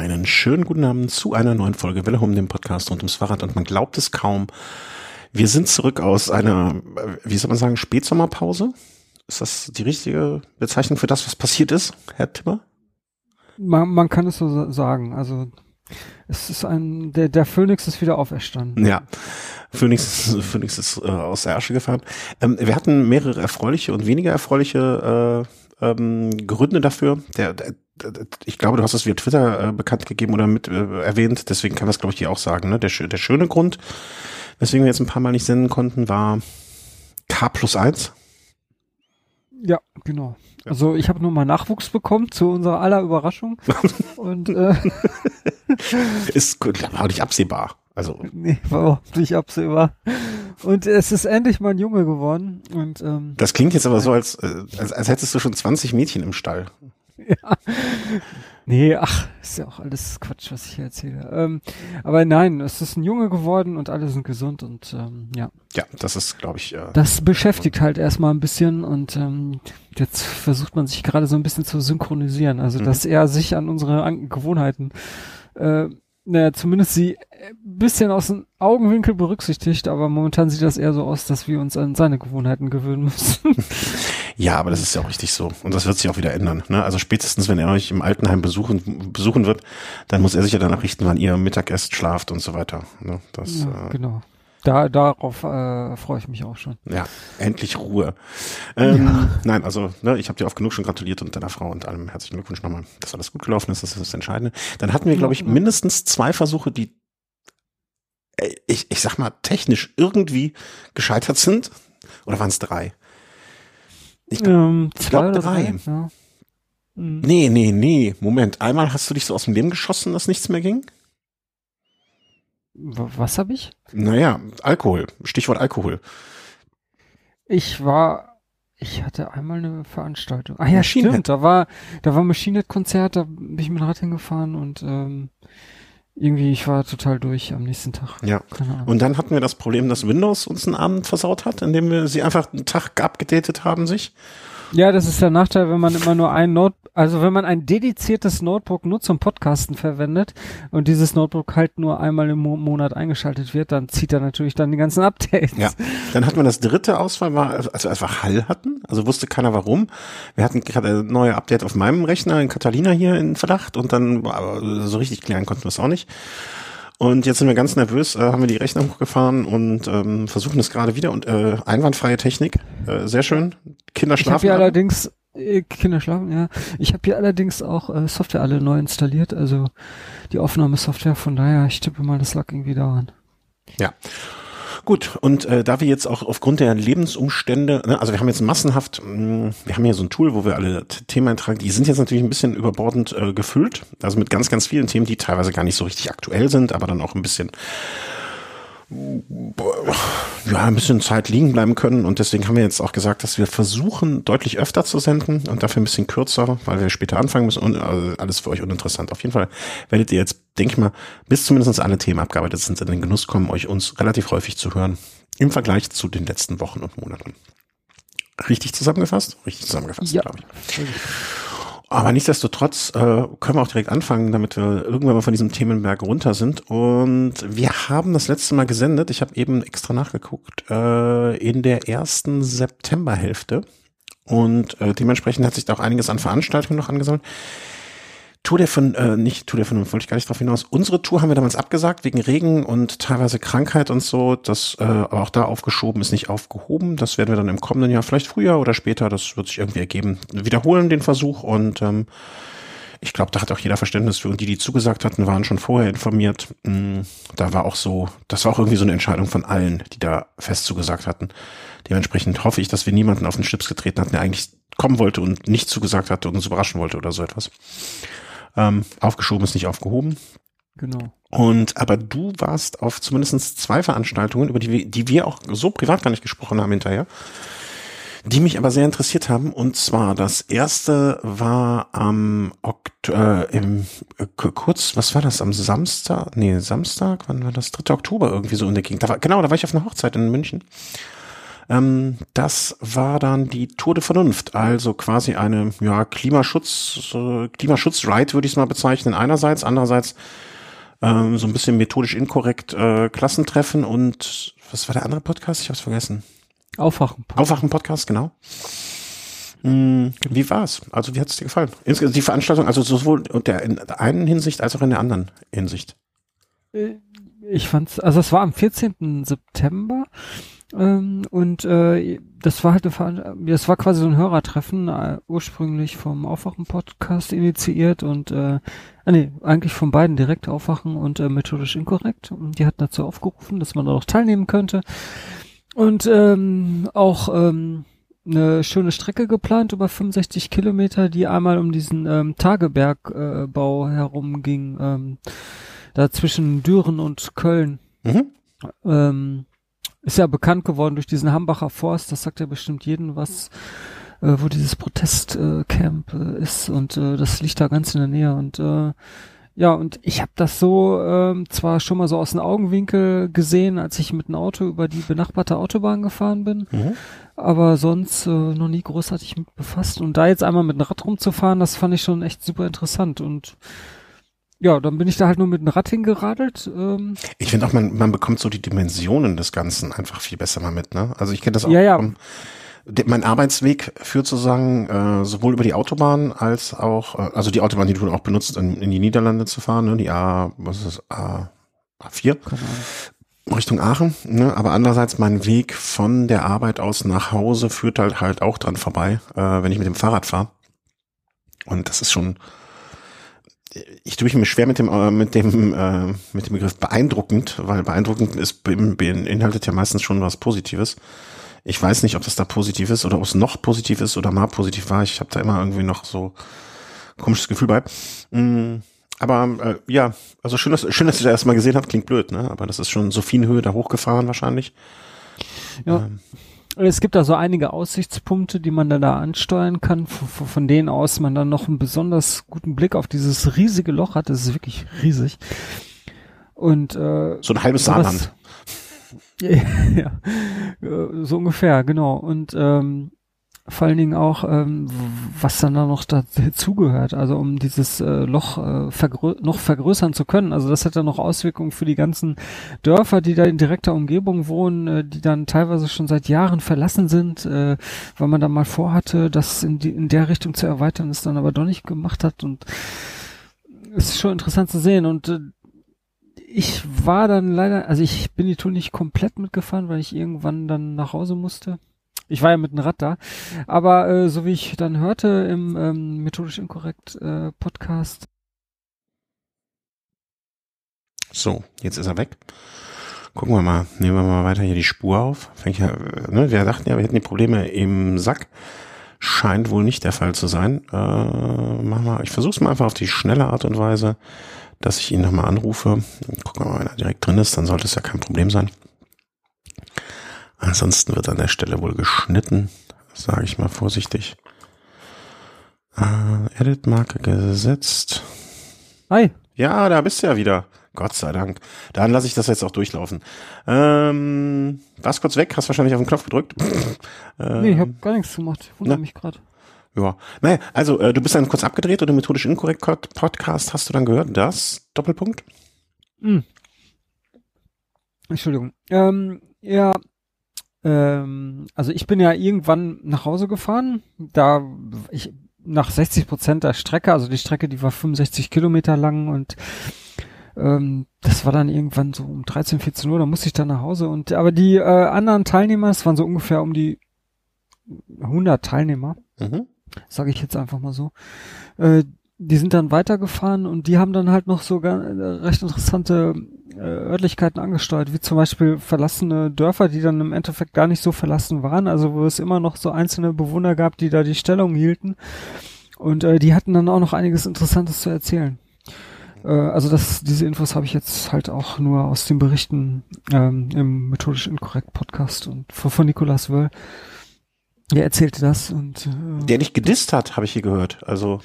Einen schönen guten Abend zu einer neuen Folge Welle um den Podcast rund ums Fahrrad und man glaubt es kaum. Wir sind zurück aus einer, wie soll man sagen, Spätsommerpause. Ist das die richtige Bezeichnung für das, was passiert ist, Herr Timmer? Man, man kann es so sagen. Also es ist ein, der, der Phönix ist wieder auferstanden. Ja, Phoenix, Phoenix ist äh, aus der Asche gefahren. Ähm, wir hatten mehrere erfreuliche und weniger erfreuliche äh, ähm, Gründe dafür. Der, der, ich glaube, du hast es via Twitter äh, bekannt gegeben oder mit äh, erwähnt, deswegen kann das, glaube ich, hier auch sagen. Ne? Der, der schöne Grund, weswegen wir jetzt ein paar Mal nicht senden konnten, war K plus eins. Ja, genau. Also ich habe nur mal Nachwuchs bekommen zu unserer aller Überraschung. und äh, ist war nicht absehbar. Also nee, war auch nicht absehbar. Und es ist endlich mal ein Junge geworden. Und ähm, das klingt jetzt aber so, als, äh, als als hättest du schon 20 Mädchen im Stall. Ja. Nee, ach, ist ja auch alles Quatsch, was ich hier erzähle. Ähm, aber nein, es ist ein Junge geworden und alle sind gesund und ähm, ja. Ja, das ist, glaube ich. Äh, das beschäftigt halt erstmal ein bisschen und ähm, jetzt versucht man sich gerade so ein bisschen zu synchronisieren. Also, mhm. dass er sich an unsere Gewohnheiten äh, naja, zumindest sie ein bisschen aus dem Augenwinkel berücksichtigt, aber momentan sieht das eher so aus, dass wir uns an seine Gewohnheiten gewöhnen müssen. ja, aber das ist ja auch richtig so. Und das wird sich auch wieder ändern. Ne? Also spätestens, wenn er euch im Altenheim besuchen, besuchen wird, dann muss er sich ja danach richten, wann ihr Mittag esst, schlaft und so weiter. Ne? Das, ja, äh, genau. Da, darauf äh, freue ich mich auch schon. Ja, endlich Ruhe. Ähm, ja. Nein, also ne, ich habe dir oft genug schon gratuliert und deiner Frau und allem herzlichen Glückwunsch nochmal, dass alles gut gelaufen ist. Das ist das Entscheidende. Dann hatten wir, glaube ich, mindestens zwei Versuche, die äh, ich, ich sag mal technisch irgendwie gescheitert sind. Oder waren es drei? Ich glaube ähm, glaub, drei. drei ja. mhm. Nee, nee, nee. Moment. Einmal hast du dich so aus dem Leben geschossen, dass nichts mehr ging? Was habe ich? Naja, Alkohol. Stichwort Alkohol. Ich war, ich hatte einmal eine Veranstaltung. Ah ja, Machine stimmt. Da war, da war Maschinenkonzert, da bin ich mit dem Rad hingefahren und ähm, irgendwie, ich war total durch am nächsten Tag. Ja. Und dann hatten wir das Problem, dass Windows uns einen Abend versaut hat, indem wir sie einfach einen Tag abgedatet haben sich. Ja, das ist der Nachteil, wenn man immer nur ein Note, also wenn man ein dediziertes Notebook nur zum Podcasten verwendet und dieses Notebook halt nur einmal im Mo Monat eingeschaltet wird, dann zieht er natürlich dann die ganzen Updates. Ja, dann hat man das dritte Auswahl, war, als wir einfach Hall hatten, also wusste keiner warum. Wir hatten gerade ein neues Update auf meinem Rechner in Catalina hier in Verdacht und dann aber so richtig klären konnten wir es auch nicht. Und jetzt sind wir ganz nervös, äh, haben wir die Rechner hochgefahren und ähm, versuchen es gerade wieder und äh, einwandfreie Technik, äh, sehr schön. Kinder schlafen. Ich habe hier allerdings Kinder schlafen, ja. Ich habe hier allerdings auch äh, Software alle neu installiert, also die Aufnahmesoftware. Von daher, ich tippe mal, das lag irgendwie daran. Ja. Gut, und äh, da wir jetzt auch aufgrund der Lebensumstände, ne, also wir haben jetzt massenhaft, mh, mm, wir haben hier so ein Tool, wo wir alle Themen eintragen, die sind jetzt natürlich ein bisschen überbordend äh, gefüllt, also mit ganz, ganz vielen Themen, die teilweise gar nicht so richtig aktuell sind, aber dann auch ein bisschen ja, ein bisschen Zeit liegen bleiben können. Und deswegen haben wir jetzt auch gesagt, dass wir versuchen, deutlich öfter zu senden und dafür ein bisschen kürzer, weil wir später anfangen müssen und also alles für euch uninteressant. Auf jeden Fall werdet ihr jetzt, denke ich mal, bis zumindest alle Themen abgearbeitet sind, in den Genuss kommen, euch uns relativ häufig zu hören im Vergleich zu den letzten Wochen und Monaten. Richtig zusammengefasst? Richtig zusammengefasst, ja. glaube ich. Aber nichtsdestotrotz äh, können wir auch direkt anfangen, damit wir irgendwann mal von diesem Themenberg runter sind. Und wir haben das letzte Mal gesendet, ich habe eben extra nachgeguckt, äh, in der ersten Septemberhälfte. Und äh, dementsprechend hat sich da auch einiges an Veranstaltungen noch angesammelt. Tour der von, äh, nicht Tour der Vernunft, wollte ich gar nicht drauf hinaus. Unsere Tour haben wir damals abgesagt wegen Regen und teilweise Krankheit und so. Das äh, aber auch da aufgeschoben ist nicht aufgehoben. Das werden wir dann im kommenden Jahr, vielleicht früher oder später, das wird sich irgendwie ergeben, wiederholen den Versuch und ähm, ich glaube, da hat auch jeder Verständnis für. Und die, die zugesagt hatten, waren schon vorher informiert. Mm, da war auch so, das war auch irgendwie so eine Entscheidung von allen, die da fest zugesagt hatten. Dementsprechend hoffe ich, dass wir niemanden auf den Schlips getreten hatten, der eigentlich kommen wollte und nicht zugesagt hatte und uns überraschen wollte oder so etwas. Ähm, aufgeschoben ist nicht aufgehoben. Genau. Und aber du warst auf zumindest zwei Veranstaltungen, über die wir, die wir auch so privat gar nicht gesprochen haben hinterher, die mich aber sehr interessiert haben. Und zwar das erste war am Okt äh, im äh, kurz, was war das? Am Samstag? Nee, Samstag, wann war das? 3. Oktober irgendwie so in der Gegend. Da war, genau, da war ich auf einer Hochzeit in München Ähm, das war dann die Tour de Vernunft, also quasi eine ja, Klimaschutz, äh, Klimaschutz-Ride würde ich es mal bezeichnen. Einerseits, andererseits ähm, so ein bisschen methodisch inkorrekt äh, Klassentreffen und was war der andere Podcast? Ich habe es vergessen. Aufwachen. Aufwachen-Podcast, genau. Hm, wie war's? Also wie hat's dir gefallen? Insgesamt die Veranstaltung, also sowohl in der einen Hinsicht als auch in der anderen Hinsicht. Äh, ich fand's, also es war am 14. September ähm, und äh, das war halt eine Veranstaltung, das war quasi so ein Hörertreffen, äh, ursprünglich vom Aufwachen-Podcast initiiert und äh, ah, nee, eigentlich von beiden direkt Aufwachen und äh, methodisch inkorrekt. Und die hatten dazu aufgerufen, dass man da noch teilnehmen könnte. Und ähm, auch ähm, eine schöne Strecke geplant, über 65 Kilometer, die einmal um diesen ähm, Tagebergbau äh, herum ging, ähm, da zwischen Düren und Köln. Mhm. Ähm, ist ja bekannt geworden durch diesen Hambacher Forst, das sagt ja bestimmt jeden was, äh, wo dieses Protestcamp äh, ist und äh, das liegt da ganz in der Nähe und äh, ja, und ich habe das so ähm, zwar schon mal so aus dem Augenwinkel gesehen, als ich mit dem Auto über die benachbarte Autobahn gefahren bin, mhm. aber sonst äh, noch nie großartig mit befasst. Und da jetzt einmal mit dem Rad rumzufahren, das fand ich schon echt super interessant. Und ja, dann bin ich da halt nur mit dem Rad hingeradelt. Ähm. Ich finde auch, man, man bekommt so die Dimensionen des Ganzen einfach viel besser mal mit, ne? Also ich kenne das auch ja, ja. vom mein Arbeitsweg führt sozusagen äh, sowohl über die Autobahn als auch, äh, also die Autobahn, die du auch benutzt, in, in die Niederlande zu fahren, ne? die A, was ist das, A, A4, Richtung Aachen. Ne? Aber andererseits mein Weg von der Arbeit aus nach Hause führt halt halt auch dran vorbei, äh, wenn ich mit dem Fahrrad fahre. Und das ist schon, ich tue mich schwer mit dem äh, mit dem äh, mit dem Begriff beeindruckend, weil beeindruckend ist beinhaltet ja meistens schon was Positives. Ich weiß nicht, ob das da positiv ist oder ob es noch positiv ist oder mal positiv war. Ich habe da immer irgendwie noch so komisches Gefühl bei. Mm, aber äh, ja, also schön, dass, schön, dass ihr da erstmal gesehen habt. Klingt blöd, ne? Aber das ist schon Sophienhöhe da hochgefahren wahrscheinlich. Ja. Ähm. Es gibt da so einige Aussichtspunkte, die man dann da ansteuern kann, von, von denen aus man dann noch einen besonders guten Blick auf dieses riesige Loch hat. Das ist wirklich riesig. Und äh, so ein halbes Saarland. ja, so ungefähr, genau. Und ähm, vor allen Dingen auch, ähm, was dann da noch dazugehört, also um dieses äh, Loch äh, vergrö noch vergrößern zu können. Also das hat dann noch Auswirkungen für die ganzen Dörfer, die da in direkter Umgebung wohnen, äh, die dann teilweise schon seit Jahren verlassen sind, äh, weil man da mal vorhatte, das in, die, in der Richtung zu erweitern, es dann aber doch nicht gemacht hat und es ist schon interessant zu sehen und äh, ich war dann leider, also ich bin die Tour nicht komplett mitgefahren, weil ich irgendwann dann nach Hause musste. Ich war ja mit dem Rad da. Aber äh, so wie ich dann hörte im ähm, methodisch inkorrekt äh, Podcast. So, jetzt ist er weg. Gucken wir mal, nehmen wir mal weiter hier die Spur auf. Fängt ja, ne, wir dachten ja, wir hätten die Probleme im Sack. Scheint wohl nicht der Fall zu sein. Äh, machen wir, ich versuche es mal einfach auf die schnelle Art und Weise dass ich ihn nochmal anrufe. Gucken wir mal, wenn er direkt drin ist, dann sollte es ja kein Problem sein. Ansonsten wird an der Stelle wohl geschnitten, sage ich mal vorsichtig. Äh, Edit-Marke gesetzt. Hi. Ja, da bist du ja wieder. Gott sei Dank. Dann lasse ich das jetzt auch durchlaufen. Ähm, warst kurz weg, hast wahrscheinlich auf den Knopf gedrückt. ähm, nee, ich habe gar nichts gemacht. Wundere mich gerade. Ja, naja, also äh, du bist dann kurz abgedreht oder methodisch inkorrekt Podcast hast du dann gehört, das Doppelpunkt? Hm. Entschuldigung. Ähm, ja, ähm, also ich bin ja irgendwann nach Hause gefahren, da ich nach 60 Prozent der Strecke, also die Strecke, die war 65 Kilometer lang und ähm, das war dann irgendwann so um 13, 14 Uhr, da musste ich dann nach Hause und aber die äh, anderen Teilnehmer, es waren so ungefähr um die 100 Teilnehmer, mhm sage ich jetzt einfach mal so. Äh, die sind dann weitergefahren und die haben dann halt noch sogar äh, recht interessante Örtlichkeiten angesteuert, wie zum Beispiel verlassene Dörfer, die dann im Endeffekt gar nicht so verlassen waren, also wo es immer noch so einzelne Bewohner gab, die da die Stellung hielten. Und äh, die hatten dann auch noch einiges Interessantes zu erzählen. Äh, also das, diese Infos habe ich jetzt halt auch nur aus den Berichten ähm, im methodisch inkorrekt Podcast und von, von Nicolas Wöll. Der erzählte das und äh, der dich gedisst hat, habe ich hier gehört. Also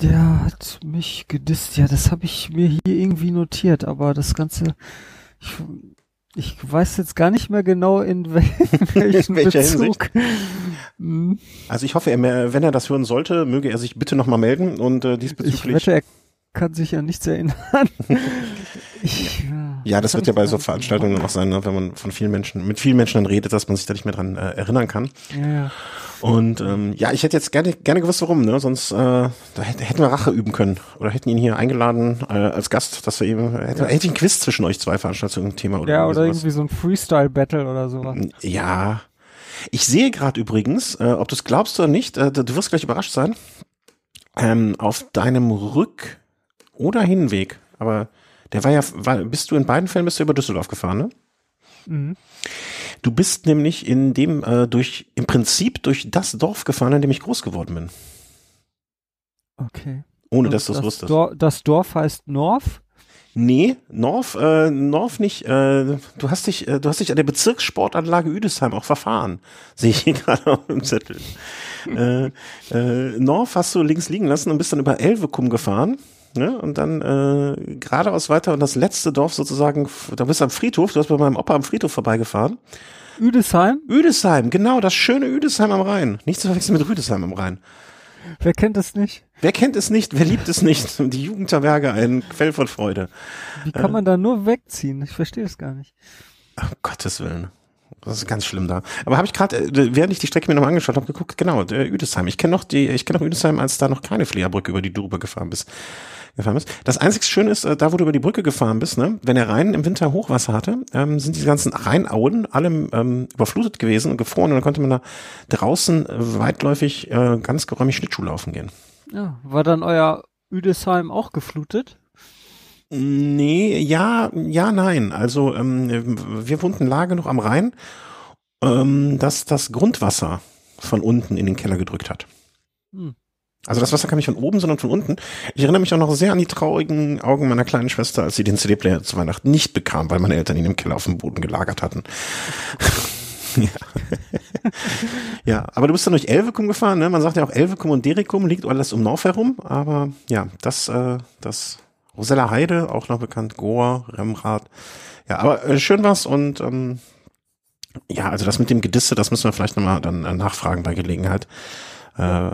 der hat mich gedisst. Ja, das habe ich mir hier irgendwie notiert, aber das Ganze, ich, Ich weiß jetzt gar nicht mehr genau in, wel welchem welcher Bezug. Hm. Also ich hoffe, er, wenn er das hören sollte, möge er sich bitte nochmal melden und äh, diesbezüglich. Ich wette, er kann sich ja nichts erinnern. ich, ja, ja, das wird ja bei so Veranstaltungen auch sein, ne, wenn man von vielen Menschen, mit vielen Menschen dann redet, dass man sich da nicht mehr dran äh, erinnern kann. Ja, ja. Und ähm, ja, ich hätte jetzt gerne gerne gewusst, warum, ne? Sonst äh, da hätten wir Rache üben können. Oder hätten ihn hier eingeladen äh, als Gast, dass wir eben hätte, ja. hätte ich ein Quiz zwischen euch zwei Veranstaltungen Thema oder Ja, oder irgendwie so ein Freestyle-Battle oder sowas. Ja. Ich sehe gerade übrigens, äh, ob du es glaubst oder nicht, äh, du wirst gleich überrascht sein. Ähm, auf deinem Rück- oder Hinweg, aber der war ja, war, bist du in beiden Fällen bist du über Düsseldorf gefahren, ne? Mhm. Du bist nämlich in dem äh, durch im Prinzip durch das Dorf gefahren, in dem ich groß geworden bin. Okay. Ohne dass du es wusstest. Dor das Dorf heißt North? Nee, North, äh, North nicht. Äh, du hast dich, äh, du hast dich an der Bezirkssportanlage Üdesheim auch verfahren. Sehe ich hier gerade auf dem Zettel. äh, äh, North hast du links liegen lassen und bist dann über Elvekum gefahren. Ne? Und dann äh, geradeaus weiter und das letzte Dorf sozusagen, da bist du am Friedhof, du hast bei meinem Opa am Friedhof vorbeigefahren. Üdesheim? Üdesheim, genau, das schöne Üdesheim am Rhein. Nicht zu verwechseln mit Rüdesheim am Rhein. Wer kennt es nicht? Wer kennt es nicht? Wer liebt es nicht? Die Jugendherberge, ein Quell von Freude. Wie kann äh, man da nur wegziehen? Ich verstehe es gar nicht. Um Gottes Willen. Das ist ganz schlimm da. Aber habe ich gerade, äh, während ich die Strecke mir nochmal angeschaut habe, geguckt, genau, Üdesheim. Ich kenne noch die, ich kenne noch Üdesheim, als da noch keine Fliegerbrücke über die du gefahren bist gefahren bist. Das einzig Schöne ist, äh, da wo du über die Brücke gefahren bist, ne, wenn der Rhein im Winter Hochwasser hatte, ähm, sind diese ganzen Rheinauen alle ähm, überflutet gewesen und gefroren und dann konnte man da draußen äh, weitläufig äh, ganz geräumig Schlittschuh laufen gehen. Ja, war dann euer Üdesheim auch geflutet? Nee, ja, ja, nein. Also ähm, wir wohnten Lage noch am Rhein, ähm, dass das Grundwasser von unten in den Keller gedrückt hat. Hm. Also das Wasser kam nicht von oben, sondern von unten. Ich erinnere mich auch noch sehr an die traurigen Augen meiner kleinen Schwester, als sie den CD-Player zu Weihnachten nicht bekam, weil meine Eltern ihn im Keller auf dem Boden gelagert hatten. ja. ja, aber du bist dann durch Elvekum gefahren, ne? Man sagt ja auch Elvekum und Derikum liegt alles um Norf herum, aber ja, das, äh, das Rosella Heide, auch noch bekannt, Goa, Remrad. Ja, aber äh, schön war's und ähm, ja, also das mit dem Gedisse, das müssen wir vielleicht nochmal dann äh, nachfragen bei Gelegenheit. Äh,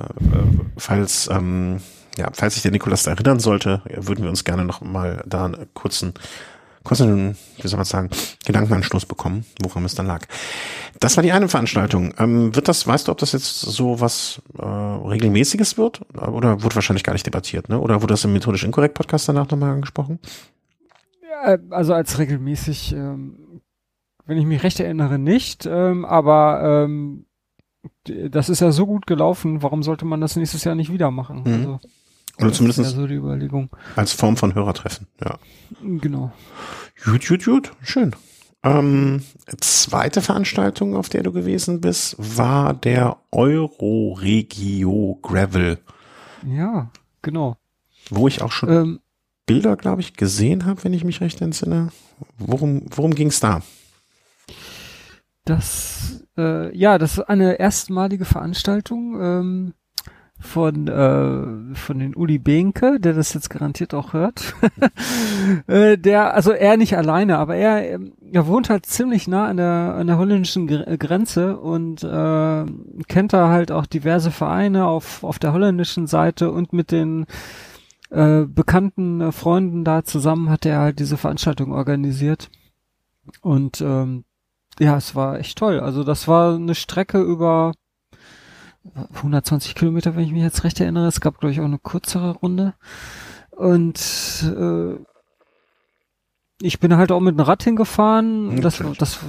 falls, ähm, ja, falls sich der Nikolas da erinnern sollte, würden wir uns gerne noch mal da einen kurzen, kurzen, wie soll man sagen, Gedankenanschluss bekommen, woran es dann lag. Das war die eine Veranstaltung. Ähm, wird das, weißt du, ob das jetzt so was äh, regelmäßiges wird? Oder wurde wahrscheinlich gar nicht debattiert, ne? Oder wurde das im methodisch inkorrekt Podcast danach nochmal angesprochen? Ja, also als regelmäßig, ähm, wenn ich mich recht erinnere, nicht. Ähm, aber ähm, das ist ja so gut gelaufen, warum sollte man das nächstes Jahr nicht wieder machen? Mhm. Also, Oder zumindest ja so die Überlegung. als Form von Hörertreffen, ja. Genau. Gut, gut, gut, schön. Ähm, zweite Veranstaltung, auf der du gewesen bist, war der Euroregio Gravel. Ja, genau. Wo ich auch schon ähm, Bilder, glaube ich, gesehen habe, wenn ich mich recht entsinne. Worum, worum ging es da? Das, äh, ja, das ist eine erstmalige Veranstaltung ähm, von äh, von den Uli Behnke, der das jetzt garantiert auch hört. äh, der, also er nicht alleine, aber er, ähm, er wohnt halt ziemlich nah an der an der holländischen Grenze und äh, kennt da halt auch diverse Vereine auf auf der holländischen Seite und mit den äh, bekannten äh, Freunden da zusammen hat er halt diese Veranstaltung organisiert. Und ähm, ja, es war echt toll. Also das war eine Strecke über 120 Kilometer, wenn ich mich jetzt recht erinnere. Es gab, glaube ich, auch eine kürzere Runde. Und äh, ich bin halt auch mit dem Rad hingefahren. Das, das,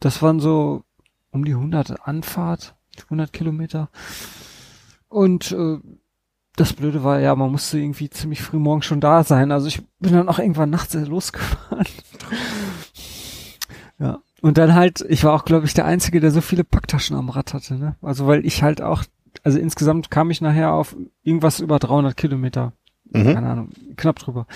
das waren so um die 100 Anfahrt, 100 Kilometer. Und äh, das Blöde war ja, man musste irgendwie ziemlich früh morgens schon da sein. Also ich bin dann auch irgendwann nachts losgefahren. Und dann halt, ich war auch, glaube ich, der Einzige, der so viele Packtaschen am Rad hatte. Ne? Also weil ich halt auch, also insgesamt kam ich nachher auf irgendwas über 300 Kilometer. Mhm. Keine Ahnung, knapp drüber.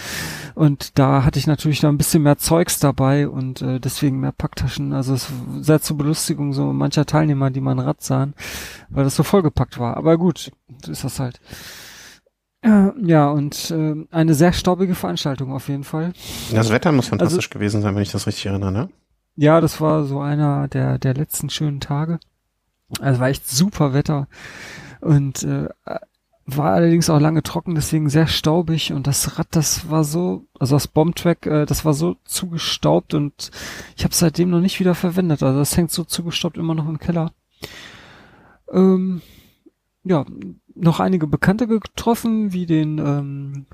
Und da hatte ich natürlich noch ein bisschen mehr Zeugs dabei und äh, deswegen mehr Packtaschen. Also es sehr zur Belustigung so mancher Teilnehmer, die mein Rad sahen, weil das so vollgepackt war. Aber gut, so ist das halt. Äh, ja, und äh, eine sehr staubige Veranstaltung auf jeden Fall. Das Wetter muss fantastisch also, gewesen sein, wenn ich das richtig erinnere, ne? Ja, das war so einer der, der letzten schönen Tage. Also war echt super Wetter und äh, war allerdings auch lange trocken, deswegen sehr staubig und das Rad, das war so, also das Bombtrack, äh, das war so zugestaubt und ich habe seitdem noch nicht wieder verwendet. Also das hängt so zugestaubt immer noch im Keller. Ähm, ja, noch einige Bekannte getroffen, wie den ähm,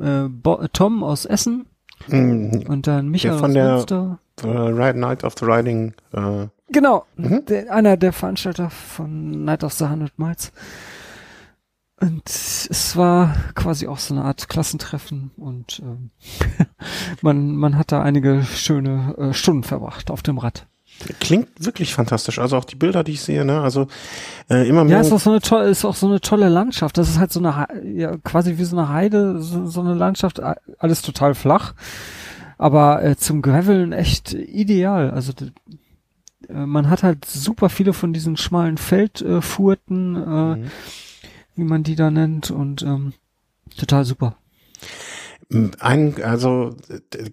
äh, Tom aus Essen Mhm. und dann Michael Der von aus der- Münster. Äh, Ride Night of the Riding. Äh, Genau, Mhm. der, einer der Veranstalter von Night of the Hundred Miles. Und es war quasi auch so eine Art Klassentreffen und ähm, man, man hat da einige schöne äh, Stunden verbracht auf dem Rad. klingt wirklich fantastisch. Also auch die Bilder, die ich sehe, ne? Also äh, immer mehr. Ja, ist auch so eine tolle, ist auch so eine tolle Landschaft. Das ist halt so eine, ja, quasi wie so eine Heide, so, so eine Landschaft, alles total flach, aber äh, zum Graveln echt ideal. Also äh, man hat halt super viele von diesen schmalen Feldfurten, äh, Mhm. wie man die da nennt und ähm, total super. Ein, also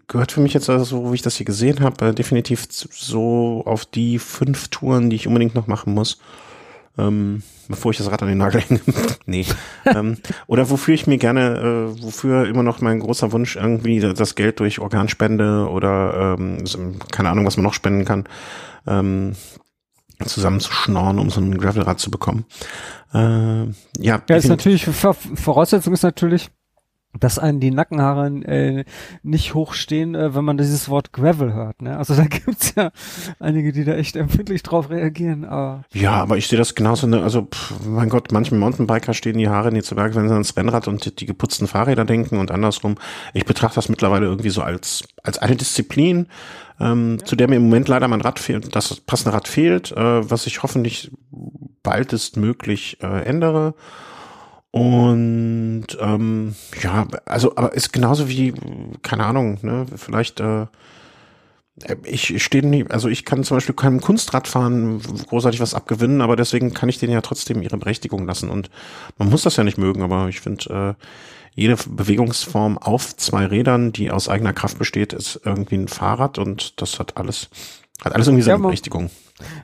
gehört für mich jetzt also, so wie ich das hier gesehen habe, äh, definitiv so auf die fünf Touren, die ich unbedingt noch machen muss, ähm, bevor ich das Rad an den Nagel hänge. nee. ähm, oder wofür ich mir gerne, äh, wofür immer noch mein großer Wunsch irgendwie das Geld durch Organspende oder ähm, keine Ahnung, was man noch spenden kann, ähm, zusammenzuschnorren, um so ein Gravelrad zu bekommen. Äh, ja, Ja, ist natürlich, Voraussetzung ist natürlich, dass einen die Nackenhaare äh, nicht hochstehen, äh, wenn man dieses Wort Gravel hört. Ne? Also da gibt's ja einige, die da echt empfindlich drauf reagieren. Aber Ja, aber ich sehe das genauso, ne, also pff, mein Gott, manchen Mountainbiker stehen die Haare nie zu Berg, wenn sie ans Rennrad und die, die geputzten Fahrräder denken und andersrum. Ich betrachte das mittlerweile irgendwie so als, als eine Disziplin, ähm, zu der mir im Moment leider mein Rad fehlt, das passende Rad fehlt, äh, was ich hoffentlich baldestmöglich äh, ändere. Und ähm, ja, also, aber ist genauso wie, keine Ahnung, ne, vielleicht äh, ich stehe nie, also ich kann zum Beispiel keinem Kunstradfahren großartig was abgewinnen, aber deswegen kann ich denen ja trotzdem ihre Berechtigung lassen. Und man muss das ja nicht mögen, aber ich finde, äh, jede Bewegungsform auf zwei Rädern, die aus eigener Kraft besteht, ist irgendwie ein Fahrrad und das hat alles, hat alles irgendwie seine Ja, Berechtigung.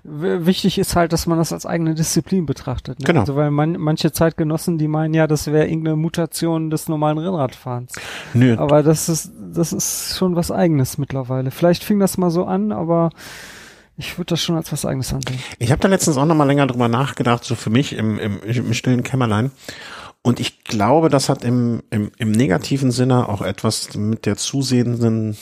Wichtig ist halt, dass man das als eigene Disziplin betrachtet. Ne? Genau. Also weil man, manche Zeitgenossen, die meinen ja, das wäre irgendeine Mutation des normalen Rennradfahrens. Nö, Aber das ist, das ist schon was Eigenes mittlerweile. Vielleicht fing das mal so an, aber ich würde das schon als was Eigenes ansehen. Ich habe da letztens auch noch mal länger drüber nachgedacht, so für mich im, im, im stillen Kämmerlein. Und ich glaube, das hat im, im, im negativen Sinne auch etwas mit der zusehenden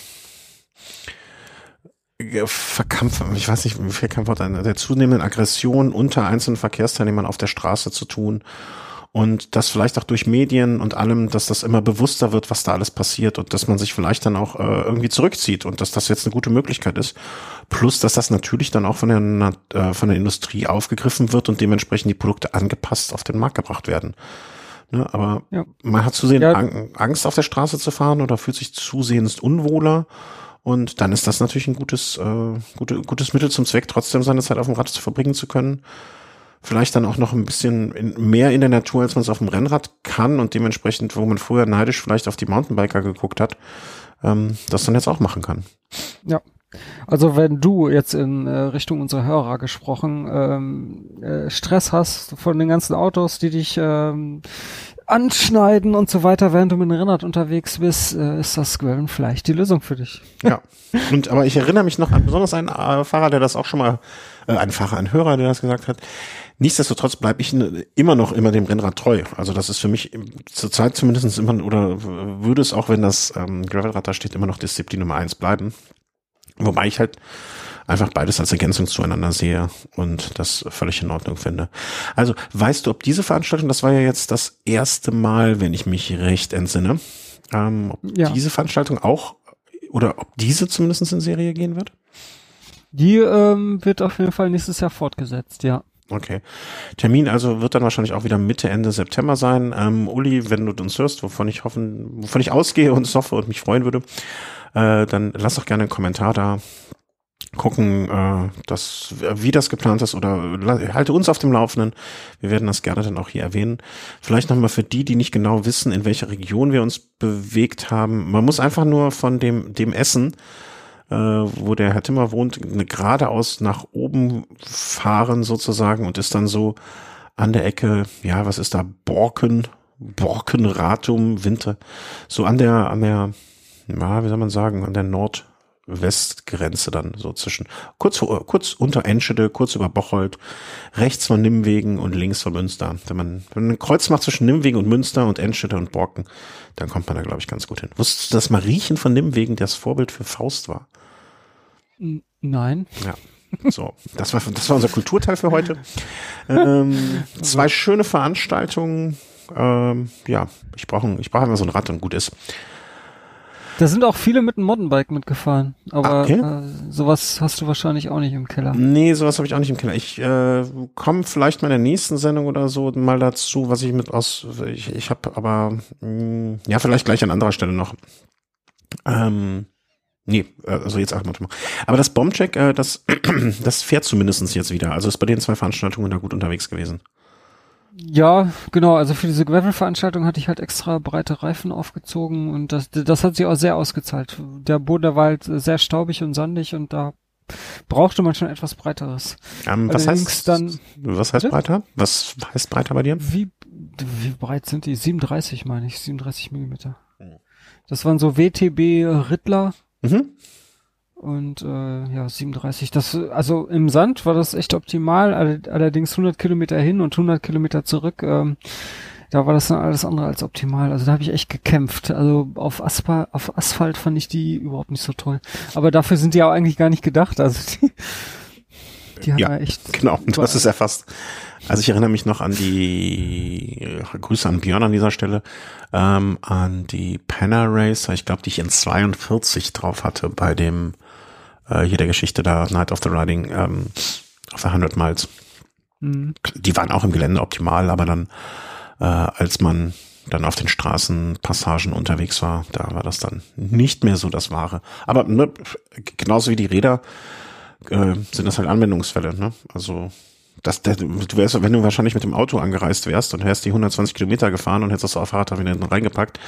Verkampfung, ich weiß nicht, wie viel Kampfwort, der zunehmenden Aggression unter einzelnen Verkehrsteilnehmern auf der Straße zu tun. Und das vielleicht auch durch Medien und allem, dass das immer bewusster wird, was da alles passiert und dass man sich vielleicht dann auch äh, irgendwie zurückzieht und dass das jetzt eine gute Möglichkeit ist. Plus, dass das natürlich dann auch von der, äh, von der Industrie aufgegriffen wird und dementsprechend die Produkte angepasst auf den Markt gebracht werden. Ne, aber Ja. man hat zusehends Ja. Ang- Angst auf der Straße zu fahren oder fühlt sich zusehends unwohler. Und dann ist das natürlich ein gutes, äh, gute, gutes Mittel zum Zweck, trotzdem seine Zeit auf dem Rad zu verbringen zu können. Vielleicht dann auch noch ein bisschen in, mehr in der Natur, als man es auf dem Rennrad kann und dementsprechend, wo man früher neidisch vielleicht auf die Mountainbiker geguckt hat, ähm, das dann jetzt auch machen kann. Ja. Also wenn du jetzt in äh, Richtung unserer Hörer gesprochen ähm, äh, Stress hast von den ganzen Autos, die dich ähm, anschneiden und so weiter, während du mit dem Rennrad unterwegs bist, äh, ist das Squirren vielleicht die Lösung für dich. Ja. Und aber ich erinnere mich noch an besonders einen äh, Fahrer, der das auch schon mal, äh, ein Fahrer, ein Hörer, der das gesagt hat. Nichtsdestotrotz bleibe ich immer noch immer dem Rennrad treu. Also das ist für mich zurzeit zumindest immer oder würde es auch, wenn das ähm, Gravelrad da steht, immer noch Disziplin Nummer eins bleiben. Wobei ich halt einfach beides als Ergänzung zueinander sehe und das völlig in Ordnung finde. Also, weißt du, ob diese Veranstaltung, das war ja jetzt das erste Mal, wenn ich mich recht entsinne, ähm, ob Ja. diese Veranstaltung auch oder ob diese zumindest in Serie gehen wird? Die ähm, wird auf jeden Fall nächstes Jahr fortgesetzt, ja. Okay. Termin also wird dann wahrscheinlich auch wieder Mitte, Ende September sein. Ähm, Uli, wenn du uns hörst, wovon ich hoffen, wovon ich ausgehe und hoffe und mich freuen würde, äh, dann lass doch gerne einen Kommentar da. Gucken, äh, das, wie das geplant ist oder halte uns auf dem Laufenden. Wir werden das gerne dann auch hier erwähnen. Vielleicht nochmal für die, die nicht genau wissen, in welcher Region wir uns bewegt haben. Man muss einfach nur von dem, dem Essen äh, wo der Herr Timmer wohnt, geradeaus nach oben fahren sozusagen und ist dann so an der Ecke, ja, was ist da, Borken, Borkenratum, Winter, so an der, an der, ja, wie soll man sagen, an der Nord, Westgrenze dann so zwischen kurz kurz unter Enschede, kurz über Bocholt, rechts von Nimwegen und links von Münster. Wenn man, wenn man ein Kreuz macht zwischen Nimwegen und Münster und Enschede und Borken, dann kommt man da glaube ich ganz gut hin. Wusstest du, dass Mariechen von Nimwegen das Vorbild für Faust war? Nein. Ja. So, das war, das war unser Kulturteil für heute. Ähm, zwei schöne Veranstaltungen. Ähm, ja, ich brauche ich brauche immer so ein Rad und gut ist. Da sind auch viele mit dem Mountainbike mitgefahren. Aber okay. äh, sowas hast du wahrscheinlich auch nicht im Keller. Nee, sowas habe ich auch nicht im Keller. Ich äh, komme vielleicht mal in der nächsten Sendung oder so mal dazu, was ich mit aus. Ich, ich habe aber mh, hm, ja vielleicht gleich an anderer Stelle noch. Ähm, Nee, äh, also jetzt acht mal. Aber das Bombcheck, äh, das, das fährt zumindestens jetzt wieder. Also ist bei den zwei Veranstaltungen da gut unterwegs gewesen. Ja, genau. Also für diese Gravel-Veranstaltung hatte ich halt extra breite Reifen aufgezogen und das, das hat sich auch sehr ausgezahlt. Der Boden, war halt sehr staubig und sandig und da brauchte man schon etwas breiteres. Ähm, was heißt dann? Was heißt breiter? Was heißt breiter bei dir? Wie, wie breit sind die? 37 meine ich, 37 Millimeter. Das waren so WTB Rittler. Mhm. Und äh, ja, 37. Das, also im Sand war das echt optimal, allerdings 100 Kilometer hin und 100 Kilometer zurück. Ähm, da war das dann alles andere als optimal. Also da habe ich echt gekämpft. Also auf, Asphalt, auf Asphalt fand ich die überhaupt nicht so toll. Aber dafür sind die auch eigentlich gar nicht gedacht. Also die, die haben ja, echt. Genau, du hast es erfasst. Also ich erinnere mich noch an die äh, Grüße an Björn an dieser Stelle, ähm, an die Penner Racer, ich glaube, die ich in 42 drauf hatte bei dem äh, hier der Geschichte da, Night of the Riding, ähm, auf der 100 Miles. Mhm. Die waren auch im Gelände optimal, aber dann, äh, als man dann auf den Straßenpassagen unterwegs war, da war das dann nicht mehr so das Wahre. Aber ne, genauso wie die Räder äh, sind das halt Anwendungsfälle. Ne? Also das, der, du wärst, wenn du wahrscheinlich mit dem Auto angereist wärst und wärst die 120 Kilometer gefahren und hättest das Fahrrad da wieder hinten reingepackt.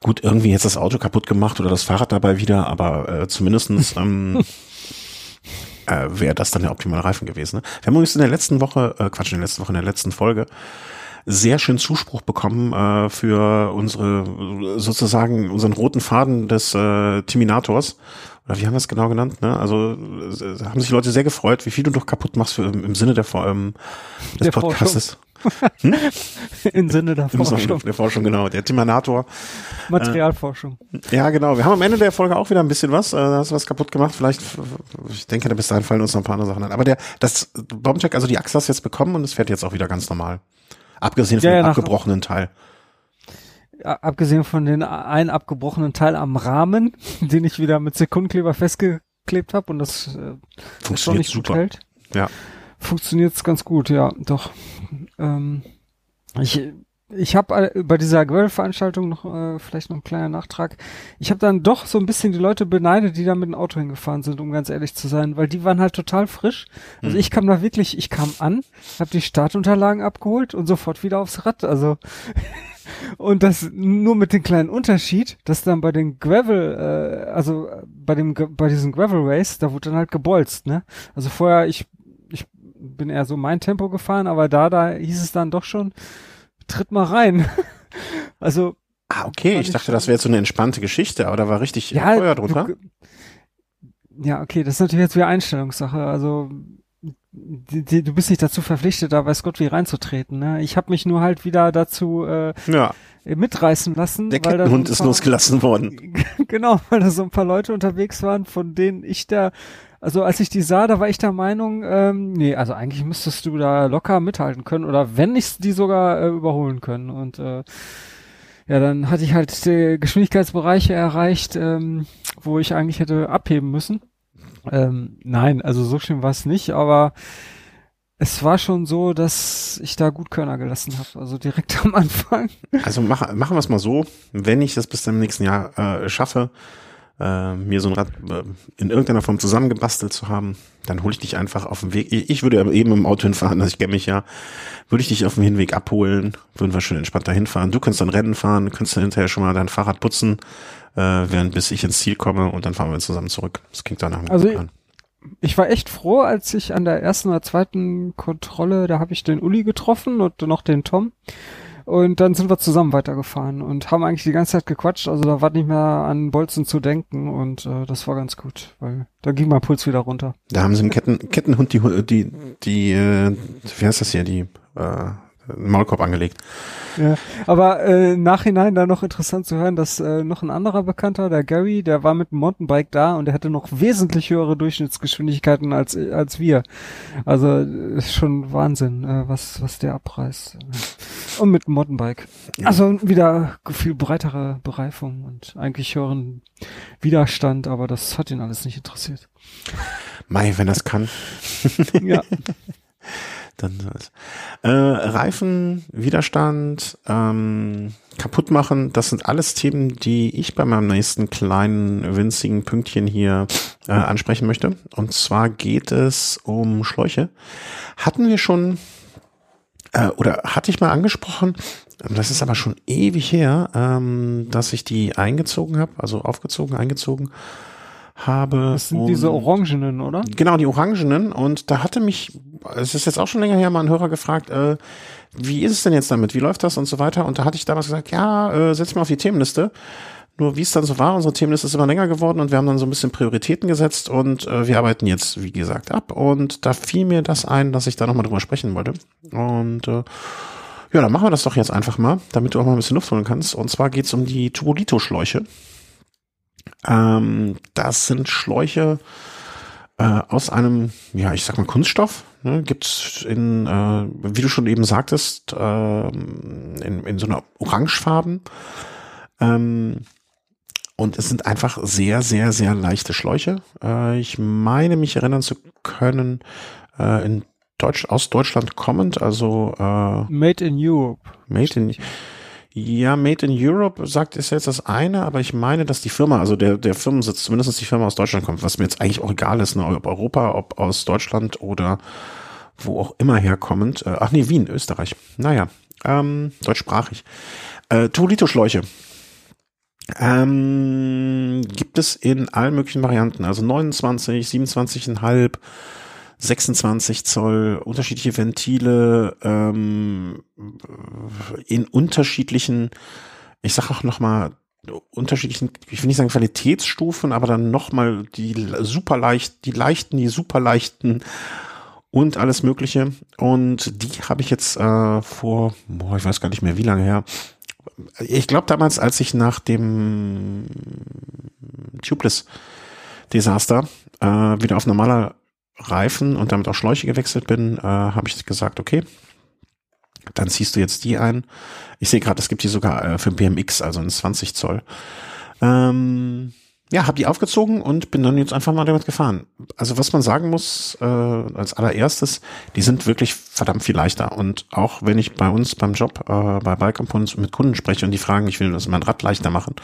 Gut, irgendwie hättest das Auto kaputt gemacht oder das Fahrrad dabei wieder, aber äh, zumindestens ähm, äh, wäre das dann der optimale Reifen gewesen. Ne? Wir haben übrigens in der letzten Woche, äh, Quatsch, in der letzten Woche, in der letzten Folge sehr schön Zuspruch bekommen äh, für unsere sozusagen unseren roten Faden des äh, Terminators oder wie haben wir es genau genannt? Ne? Also äh, haben sich Leute sehr gefreut, wie viel du doch kaputt machst für, im, im Sinne der, ähm, des der Podcastes. Hm? Im Sinne der Forschung. Der Forschung, genau. Der Timanator. Materialforschung. Äh, ja, genau. Wir haben am Ende der Folge auch wieder ein bisschen was. Äh, hast du was kaputt gemacht? Vielleicht, ich denke, bis dahin fallen uns noch ein paar andere Sachen an. Aber der, das Bombcheck, also die Achse hast du jetzt bekommen und es fährt jetzt auch wieder ganz normal. Abgesehen von ja, dem ja, abgebrochenen Teil abgesehen von den einen abgebrochenen Teil am Rahmen, den ich wieder mit Sekundenkleber festgeklebt habe und das äh, funktioniert nicht super. Hält, ja. Funktioniert es ganz gut, ja, doch. Ähm, ich ich habe bei dieser Gravel-Veranstaltung noch äh, vielleicht noch ein kleiner Nachtrag. Ich habe dann doch so ein bisschen die Leute beneidet, die da mit dem Auto hingefahren sind, um ganz ehrlich zu sein, weil die waren halt total frisch. Also mhm. ich kam da wirklich, ich kam an, habe die Startunterlagen abgeholt und sofort wieder aufs Rad. Also und das nur mit dem kleinen Unterschied, dass dann bei den Gravel, äh, also bei dem bei diesem Gravel Race, da wurde dann halt gebolzt, ne? Also vorher ich ich bin eher so mein Tempo gefahren, aber da da hieß es dann doch schon tritt mal rein. also Ah, okay, ich dachte, das wäre jetzt so eine entspannte Geschichte, aber da war richtig ja, Feuer drunter. Du, ja, okay, das ist natürlich jetzt wieder Einstellungssache. Also die, die, du bist nicht dazu verpflichtet, da weiß Gott wie reinzutreten. Ne? Ich habe mich nur halt wieder dazu äh, ja. mitreißen lassen. Der Kettenhund ist losgelassen worden. genau, weil da so ein paar Leute unterwegs waren, von denen ich da, also als ich die sah, da war ich der Meinung, ähm, nee, also eigentlich müsstest du da locker mithalten können oder wenn nicht die sogar äh, überholen können. Und äh, ja, dann hatte ich halt die Geschwindigkeitsbereiche erreicht, ähm, wo ich eigentlich hätte abheben müssen. Ähm, nein, also so schlimm war es nicht, aber es war schon so, dass ich da gut Körner gelassen habe, also direkt am Anfang. Also mach, machen wir es mal so, wenn ich das bis zum nächsten Jahr äh, schaffe, äh, mir so ein Rad äh, in irgendeiner Form zusammengebastelt zu haben, dann hole ich dich einfach auf dem Weg. Ich würde aber eben im Auto hinfahren, also ich kenne mich ja, würde ich dich auf dem Hinweg abholen, würden wir schön entspannt dahin fahren. Du könntest dann Rennen fahren, könntest dann hinterher schon mal dein Fahrrad putzen, äh, während bis ich ins Ziel komme und dann fahren wir zusammen zurück. Das klingt dann nach einem also Plan. Ich war echt froh, als ich an der ersten oder zweiten Kontrolle, da habe ich den Uli getroffen und noch den Tom. Und dann sind wir zusammen weitergefahren und haben eigentlich die ganze Zeit gequatscht. Also da war nicht mehr an Bolzen zu denken und äh, das war ganz gut, weil da ging mein Puls wieder runter. Da haben sie im Ketten, Kettenhund die, die, die, äh, wie heißt das hier, die äh, Maulkorb angelegt. Ja, aber äh, Nachhinein da noch interessant zu hören, dass äh, noch ein anderer Bekannter, der Gary, der war mit dem Mountainbike da und der hatte noch wesentlich höhere Durchschnittsgeschwindigkeiten als als wir. Also ist schon Wahnsinn, äh, was was der abreißt. Und mit dem Mountainbike. Also wieder viel breitere Bereifung und eigentlich höheren Widerstand, aber das hat ihn alles nicht interessiert. Mai, wenn das kann. ja. Dann äh, Reifen, Widerstand, ähm, kaputt machen, das sind alles Themen, die ich bei meinem nächsten kleinen winzigen Pünktchen hier äh, ansprechen möchte. Und zwar geht es um Schläuche. Hatten wir schon äh, oder hatte ich mal angesprochen, das ist aber schon ewig her, ähm, dass ich die eingezogen habe, also aufgezogen, eingezogen habe. Das sind diese orangenen, oder? Genau, die orangenen. Und da hatte mich, es ist jetzt auch schon länger her, mal ein Hörer gefragt, äh, wie ist es denn jetzt damit? Wie läuft das und so weiter? Und da hatte ich damals gesagt, ja, äh, setz mal auf die Themenliste. Nur wie es dann so war, unsere Themenliste ist immer länger geworden und wir haben dann so ein bisschen Prioritäten gesetzt und äh, wir arbeiten jetzt, wie gesagt, ab. Und da fiel mir das ein, dass ich da nochmal drüber sprechen wollte. Und äh, ja, dann machen wir das doch jetzt einfach mal, damit du auch mal ein bisschen Luft holen kannst. Und zwar geht's um die Tubolito-Schläuche. Ähm, das sind Schläuche äh, aus einem, ja, ich sag mal Kunststoff. Ne, gibt's in, äh, wie du schon eben sagtest, äh, in, in so einer Orangefarben. Ähm, und es sind einfach sehr, sehr, sehr leichte Schläuche. Äh, ich meine, mich erinnern zu können, äh, in Deutsch, aus Deutschland kommend, also äh, Made in Europe. Made in ja, Made in Europe sagt ist jetzt das eine, aber ich meine, dass die Firma, also der, der Firmensitz, zumindest die Firma aus Deutschland kommt, was mir jetzt eigentlich auch egal ist, ne, ob Europa, ob aus Deutschland oder wo auch immer herkommend. Äh, ach nee, Wien, Österreich. Naja, ähm, deutschsprachig. Äh, Tuolito-Schläuche. Ähm, gibt es in allen möglichen Varianten, also 29, 27,5, 26 Zoll, unterschiedliche Ventile ähm, in unterschiedlichen, ich sag auch noch mal unterschiedlichen, ich will nicht sagen Qualitätsstufen, aber dann noch mal die super leicht, die leichten, die super leichten und alles Mögliche. Und die habe ich jetzt äh, vor, boah, ich weiß gar nicht mehr, wie lange her. Ich glaube damals, als ich nach dem Tubeless Desaster äh, wieder auf normaler Reifen und damit auch Schläuche gewechselt bin, äh, habe ich gesagt, okay, dann ziehst du jetzt die ein. Ich sehe gerade, es gibt die sogar äh, für BMX, also ein 20 Zoll. Ähm, ja, habe die aufgezogen und bin dann jetzt einfach mal damit gefahren. Also was man sagen muss, äh, als allererstes, die sind wirklich verdammt viel leichter. Und auch wenn ich bei uns beim Job, äh, bei Bike Components mit Kunden spreche und die fragen, ich will das mein Rad leichter machen,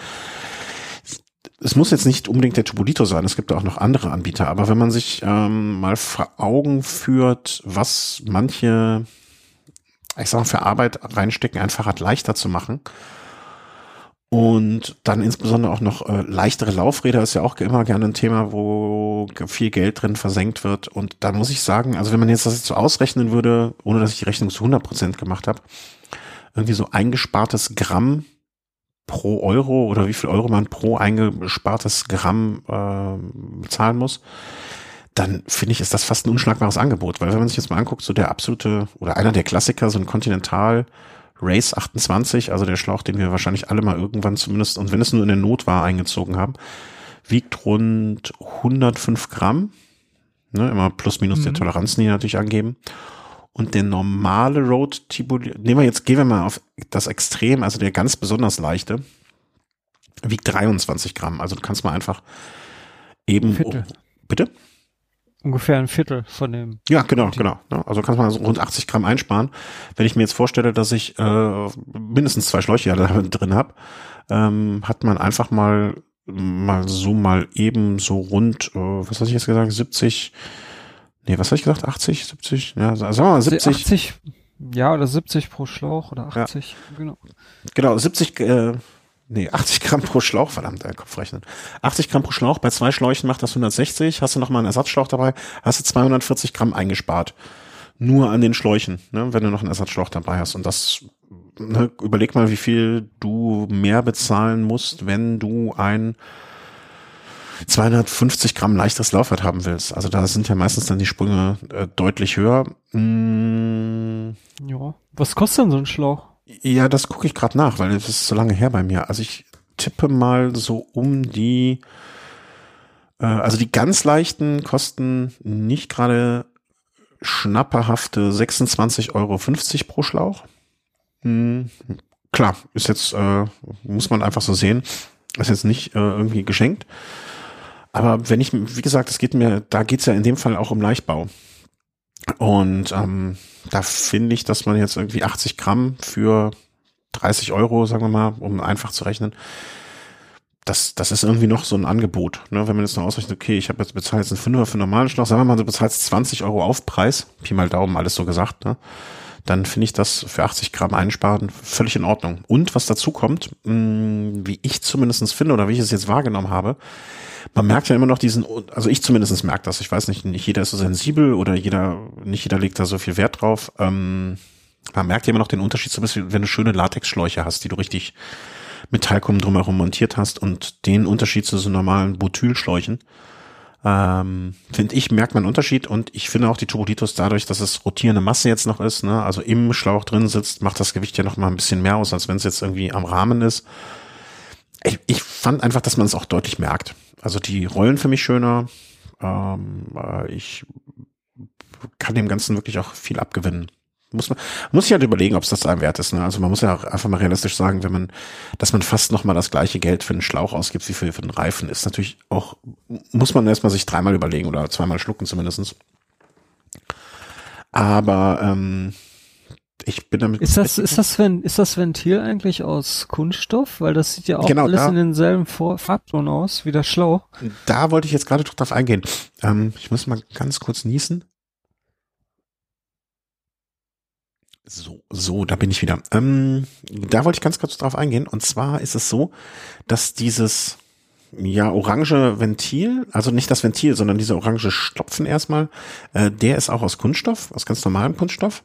es muss jetzt nicht unbedingt der Tubolito sein, es gibt auch noch andere Anbieter, aber wenn man sich ähm, mal vor Augen führt, was manche, ich sag mal, für Arbeit reinstecken, ein Fahrrad leichter zu machen, und dann insbesondere auch noch äh, leichtere Laufräder ist ja auch immer gerne ein Thema, wo viel Geld drin versenkt wird. Und da muss ich sagen, also wenn man jetzt das jetzt so ausrechnen würde, ohne dass ich die Rechnung zu 100 Prozent gemacht habe, irgendwie so eingespartes Gramm pro Euro oder wie viel Euro man pro eingespartes Gramm äh, bezahlen muss, dann finde ich, ist das fast ein unschlagbares Angebot. Weil wenn man sich jetzt mal anguckt, so der absolute oder einer der Klassiker, so ein Continental Race 28, also der Schlauch, den wir wahrscheinlich alle mal irgendwann zumindest, und wenn es nur in der Not war, eingezogen haben, wiegt rund 105 Gramm. Ne, immer plus minus mhm. der Toleranzen, die natürlich angeben. Und der normale Road Tivoli, nehmen wir jetzt, gehen wir mal auf das Extrem, also der ganz besonders leichte, wiegt 23 Gramm. Also du kannst mal einfach eben. Viertel. Oh, bitte? Ungefähr ein Viertel von dem. Ja, genau, genau. Also kannst man so rund 80 Gramm einsparen. Wenn ich mir jetzt vorstelle, dass ich äh, mindestens zwei Schläuche drin habe, ähm, hat man einfach mal mal so mal eben so rund, äh, was hatte ich jetzt gesagt, 70, nee, was habe ich gesagt, 80, 70, ja, sagen wir mal 70. 80, ja, oder 70 pro Schlauch oder 80, ja. genau. Genau, 70, äh, nee, 80 Gramm pro Schlauch, verdammt, der Kopf rechnen. 80 Gramm pro Schlauch, bei zwei Schläuchen macht das 160, hast du nochmal einen Ersatzschlauch dabei, hast du 240 Gramm eingespart. Nur an den Schläuchen, ne, wenn du noch einen Ersatzschlauch dabei hast. Und das, ne, überleg mal, wie viel du mehr bezahlen musst, wenn du ein 250 Gramm leichteres Laufrad haben willst. Also da sind ja meistens dann die Sprünge äh, deutlich höher. Mm. Ja. Was kostet denn so ein Schlauch? Ja, das gucke ich gerade nach, weil das ist so lange her bei mir. Also ich tippe mal so um die, äh, also die ganz leichten kosten nicht gerade schnapperhafte 26,50 Euro pro Schlauch. Hm, klar, ist jetzt, äh, muss man einfach so sehen. Ist jetzt nicht äh, irgendwie geschenkt. Aber wenn ich, wie gesagt, es geht mir, da geht's ja in dem Fall auch um Leichtbau. Und ähm, da finde ich, dass man jetzt irgendwie 80 Gramm für 30 Euro, sagen wir mal, um einfach zu rechnen, das, das ist irgendwie noch so ein Angebot. Ne? Wenn man jetzt noch ausrechnet, okay, ich habe jetzt bezahlt jetzt einen Fünfer für einen normalen Schlauch, sagen wir mal, du bezahlst 20 Euro Aufpreis, Pi mal Daumen, alles so gesagt, ne? dann finde ich das für 80 Gramm einsparen völlig in Ordnung. Und was dazu kommt, mh, wie ich zumindestens finde oder wie ich es jetzt wahrgenommen habe, man merkt ja immer noch diesen, also ich zumindest merke das, ich weiß nicht, nicht jeder ist so sensibel oder jeder, nicht jeder legt da so viel Wert drauf. Ähm, man merkt ja immer noch den Unterschied, zum Beispiel, wenn du schöne Latexschläuche hast, die du richtig mit Teilkommen drumherum montiert hast und den Unterschied zu so normalen Butylschläuchen. Ähm, finde ich, merkt man einen Unterschied und ich finde auch die Turbolitos dadurch, dass es rotierende Masse jetzt noch ist, ne, also im Schlauch drin sitzt, macht das Gewicht ja noch mal ein bisschen mehr aus, als wenn es jetzt irgendwie am Rahmen ist. Ich, ich fand einfach, dass man es auch deutlich merkt. Also die rollen für mich schöner. Ähm, äh, ich kann dem Ganzen wirklich auch viel abgewinnen. Muss man muss sich halt überlegen, ob es das einem wert ist. Ne? Also man muss ja auch einfach mal realistisch sagen, wenn man, dass man fast noch mal das gleiche Geld für einen Schlauch ausgibt wie für, für einen Reifen, ist natürlich auch muss man erstmal sich dreimal überlegen oder zweimal schlucken zumindestens. Aber ähm, ich bin damit. Ist das, ist das, ist das Ventil eigentlich aus Kunststoff? Weil das sieht ja auch genau, alles da, in denselben Farbton aus wie der Schlauch. Da wollte ich jetzt gerade drauf eingehen. Ähm, ich muss mal ganz kurz niesen. So, so, da bin ich wieder. Ähm, da wollte ich ganz kurz drauf eingehen. Und zwar ist es so, dass dieses ja orange Ventil, also nicht das Ventil, sondern dieser orange Stopfen erstmal, äh, der ist auch aus Kunststoff, aus ganz normalem Kunststoff.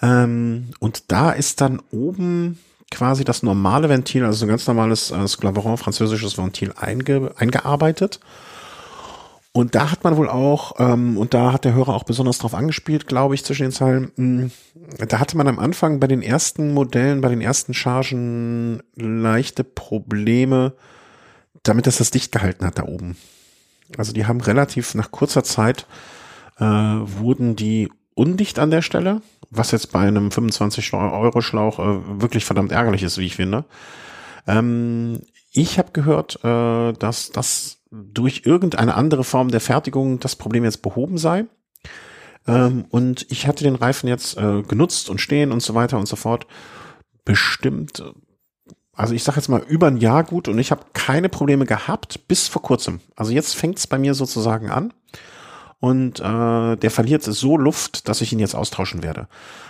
Ähm, und da ist dann oben quasi das normale Ventil, also ein ganz normales äh, Sclaveron französisches Ventil einge eingearbeitet. Und da hat man wohl auch, ähm, und da hat der Hörer auch besonders drauf angespielt, glaube ich, zwischen den Zeilen, mh, hm, da hatte man am Anfang bei den ersten Modellen, bei den ersten Chargen leichte Probleme, damit das das dicht gehalten hat da oben. Also die haben relativ nach kurzer Zeit äh, wurden die undicht an der Stelle, was jetzt bei einem 25 Euro Schlauch äh, wirklich verdammt ärgerlich ist, wie ich finde. Ähm, ich habe gehört, äh, dass das durch irgendeine andere Form der Fertigung das Problem jetzt behoben sei. Ähm, und ich hatte den Reifen jetzt äh, genutzt und stehen und so weiter und so fort. Bestimmt, also ich sage jetzt mal über ein Jahr gut und ich habe keine Probleme gehabt bis vor kurzem. Also jetzt fängt es bei mir sozusagen an und äh, der verliert so Luft, dass ich ihn jetzt austauschen werde.